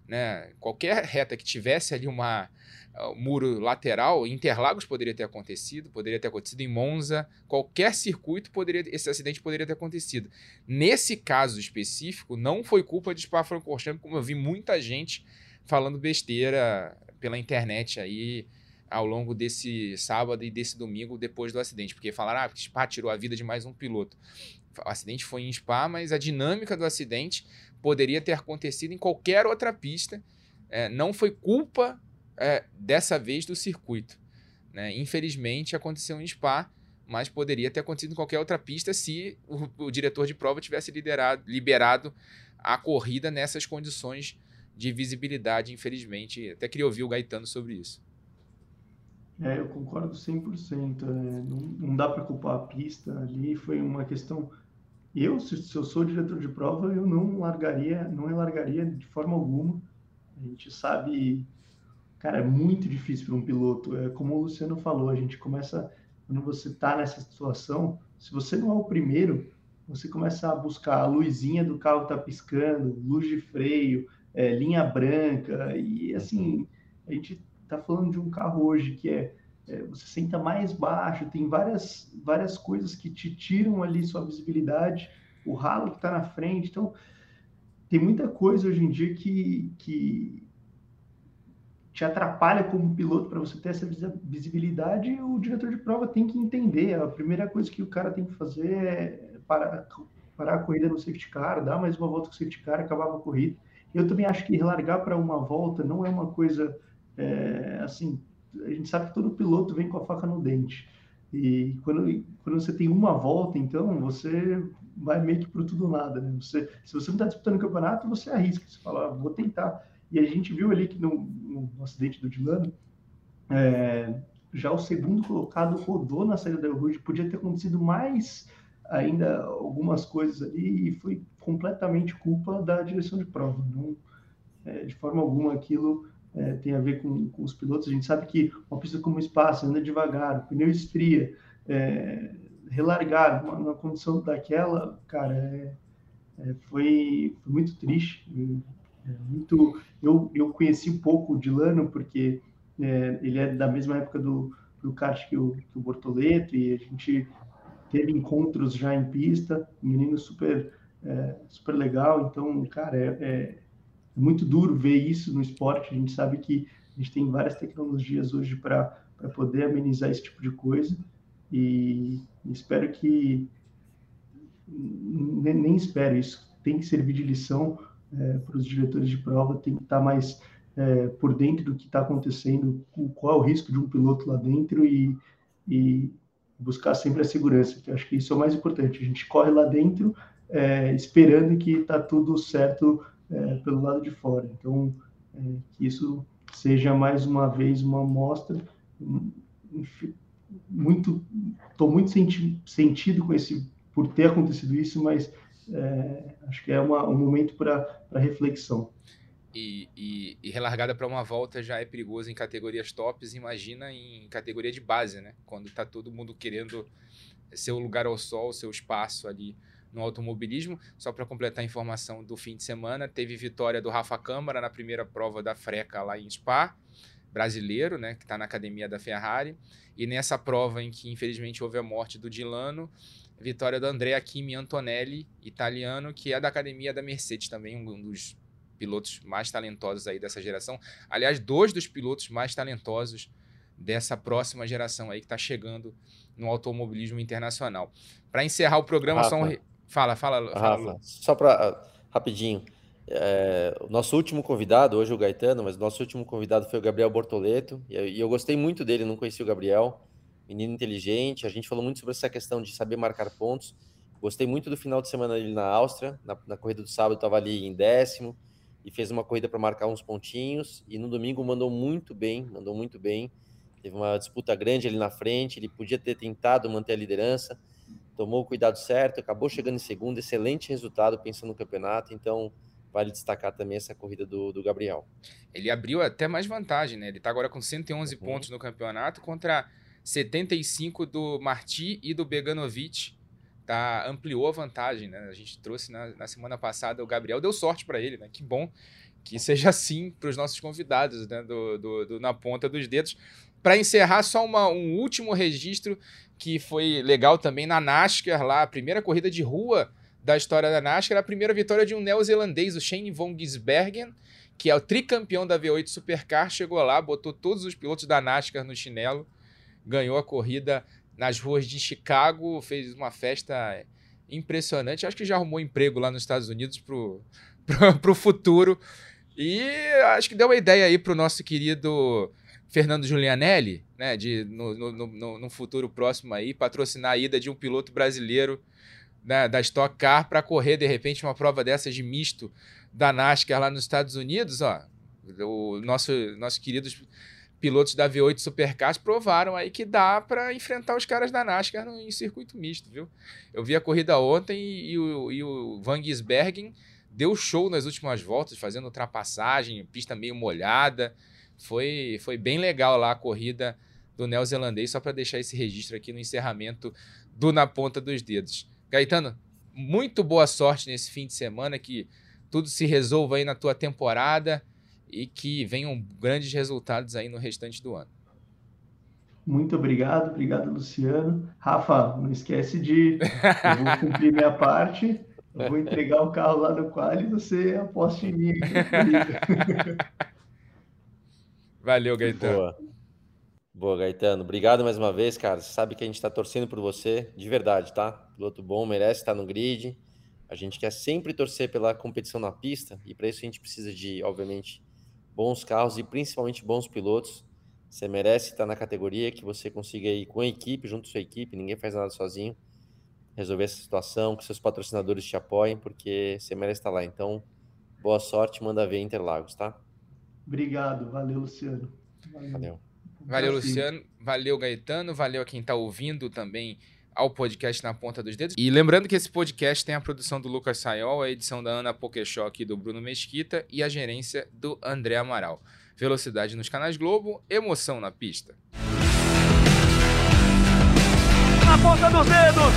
C: né? Qualquer reta que tivesse ali uma uh, muro lateral, Interlagos poderia ter acontecido, poderia ter acontecido em Monza, qualquer circuito poderia esse acidente poderia ter acontecido. Nesse caso específico, não foi culpa de Spa-Francorchamps, como eu vi muita gente falando besteira pela internet aí ao longo desse sábado e desse domingo depois do acidente, porque falaram ah, Spa tirou a vida de mais um piloto. O acidente foi em Spa, mas a dinâmica do acidente poderia ter acontecido em qualquer outra pista. É, não foi culpa é, dessa vez do circuito. Né? Infelizmente aconteceu em Spa, mas poderia ter acontecido em qualquer outra pista se o, o diretor de prova tivesse liderado, liberado a corrida nessas condições de visibilidade, infelizmente. Até queria ouvir o Gaetano sobre isso.
F: É, eu concordo 100%. É, não, não dá para culpar a pista ali, foi uma questão. Eu, se, se, eu sou diretor de prova, eu não largaria, não largaria de forma alguma. A gente sabe, cara, é muito difícil para um piloto. É como o Luciano falou, a gente começa, quando você está nessa situação, se você não é o primeiro, você começa a buscar a luzinha do carro tá piscando, luz de freio, é, linha branca, e assim, a gente está falando de um carro hoje que é, é, você senta mais baixo, tem várias, várias coisas que te tiram ali sua visibilidade, o ralo que está na frente, então tem muita coisa hoje em dia que, que te atrapalha como piloto para você ter essa visibilidade e o diretor de prova tem que entender. A primeira coisa que o cara tem que fazer é parar, parar a corrida no safety car, dar mais uma volta com o safety car, acabar a corrida. Eu também acho que largar para uma volta não é uma coisa é, assim. A gente sabe que todo piloto vem com a faca no dente. E quando, quando você tem uma volta, então, você vai meio que para tudo nada. Né? Você, se você não está disputando o campeonato, você arrisca. Você fala, ah, vou tentar. E a gente viu ali que no, no, no acidente do Dilano, é, já o segundo colocado rodou na saída da Rouge. Podia ter acontecido mais ainda algumas coisas ali e foi completamente culpa da direção de prova. Não, é, de forma alguma aquilo é, tem a ver com, com, os pilotos. A gente sabe que uma pista como espaço anda devagar, o pneu esfria, é, relargar uma, uma, condição daquela, cara, é, é foi, foi, muito triste. É, muito, eu, eu conheci um pouco o Dilano porque ele é da mesma época do, do kart que o, que o Bortoleto e a gente teve encontros já em pista, um menino super, é, super legal. Então, cara, é, é, muito duro ver isso no esporte. A gente sabe que a gente tem várias tecnologias hoje para poder amenizar esse tipo de coisa. E espero que. Nem, nem espero isso. Tem que servir de lição é, para os diretores de prova, tem que estar tá mais é, por dentro do que está acontecendo, qual é o risco de um piloto lá dentro e, e buscar sempre a segurança, que acho que isso é o mais importante. A gente corre lá dentro é, esperando que está tudo certo é, pelo lado de fora. Então, é, que isso seja mais uma vez uma amostra. Muito, estou muito senti sentido com esse por ter acontecido isso, mas é, acho que é uma, um momento para reflexão
C: e, e, e relargada para uma volta já é perigoso em categorias tops, imagina em categoria de base, né? Quando está todo mundo querendo seu lugar ao sol, seu espaço ali no automobilismo. Só para completar a informação do fim de semana, teve vitória do Rafa Câmara na primeira prova da Freca lá em Spa, brasileiro, né, que está na academia da Ferrari. E nessa prova em que infelizmente houve a morte do Dilano, vitória do Andrea Kimi Antonelli, italiano, que é da academia da Mercedes também, um dos pilotos mais talentosos aí dessa geração. Aliás, dois dos pilotos mais talentosos dessa próxima geração aí que está chegando no automobilismo internacional. Para encerrar o programa, Rafa, só um... Fala, fala,
D: fala Rafa, só para ah, rapidinho. É, o nosso último convidado, hoje o Gaetano, mas o nosso último convidado foi o Gabriel Bortoleto, e eu, e eu gostei muito dele, não conheci o Gabriel, menino inteligente, a gente falou muito sobre essa questão de saber marcar pontos, gostei muito do final de semana dele na Áustria, na, na corrida do sábado estava ali em décimo, e fez uma corrida para marcar uns pontinhos. E no domingo mandou muito bem, mandou muito bem. Teve uma disputa grande ali na frente. Ele podia ter tentado manter a liderança, tomou o cuidado certo, acabou chegando em segundo. Excelente resultado pensando no campeonato. Então, vale destacar também essa corrida do, do Gabriel.
C: Ele abriu até mais vantagem, né? Ele está agora com 111 uhum. pontos no campeonato contra 75 do Marti e do Beganovic tá, ampliou a vantagem, né? A gente trouxe na, na semana passada o Gabriel, deu sorte para ele, né? Que bom que seja assim para os nossos convidados, né? Do, do, do, na ponta dos dedos. Para encerrar, só uma, um último registro que foi legal também na NASCAR, lá, a primeira corrida de rua da história da NASCAR, a primeira vitória de um neozelandês, o Shane von Gisbergen, que é o tricampeão da V8 Supercar, chegou lá, botou todos os pilotos da NASCAR no chinelo, ganhou a corrida nas ruas de Chicago, fez uma festa impressionante. Acho que já arrumou emprego lá nos Estados Unidos pro, pro, pro futuro. E acho que deu uma ideia aí pro nosso querido Fernando Giulianelli, né, de no, no, no, no futuro próximo aí, patrocinar a ida de um piloto brasileiro né, da Stock Car para correr, de repente, uma prova dessas de misto da NASCAR lá nos Estados Unidos, ó. O nosso, nossos queridos pilotos da V8 Supercars provaram aí que dá para enfrentar os caras da NASCAR no, em circuito misto, viu? Eu vi a corrida ontem e, e o, e o Van Gisbergen deu show nas últimas voltas, fazendo ultrapassagem, pista meio molhada. Foi, foi bem legal lá a corrida do neozelandês, só para deixar esse registro aqui no encerramento do Na Ponta dos Dedos. Gaetano, muito boa sorte nesse fim de semana, que tudo se resolva aí na tua temporada e que venham grandes resultados aí no restante do ano.
F: Muito obrigado, obrigado, Luciano. Rafa, não esquece de. Eu vou cumprir minha parte. Eu vou entregar o carro lá no qual e você aposta em mim.
C: Valeu, Gaetano.
D: Boa. Boa, Gaetano. Obrigado mais uma vez, cara. Você sabe que a gente está torcendo por você, de verdade, tá? Piloto bom, merece estar no grid. A gente quer sempre torcer pela competição na pista e para isso a gente precisa de, obviamente, bons carros e principalmente bons pilotos. Você merece estar na categoria que você consiga ir com a equipe, junto à sua equipe, ninguém faz nada sozinho, resolver essa situação, que seus patrocinadores te apoiem, porque você merece estar lá. Então, boa sorte, manda ver Interlagos, tá?
F: Obrigado, valeu, Luciano.
D: Valeu. Valeu,
C: valeu Luciano, valeu, Gaetano, valeu a quem está ouvindo também ao podcast Na Ponta dos Dedos. E lembrando que esse podcast tem a produção do Lucas Sayol, a edição da Ana Pokeshock e do Bruno Mesquita e a gerência do André Amaral. Velocidade nos canais Globo, emoção na pista.
B: Na ponta dos dedos!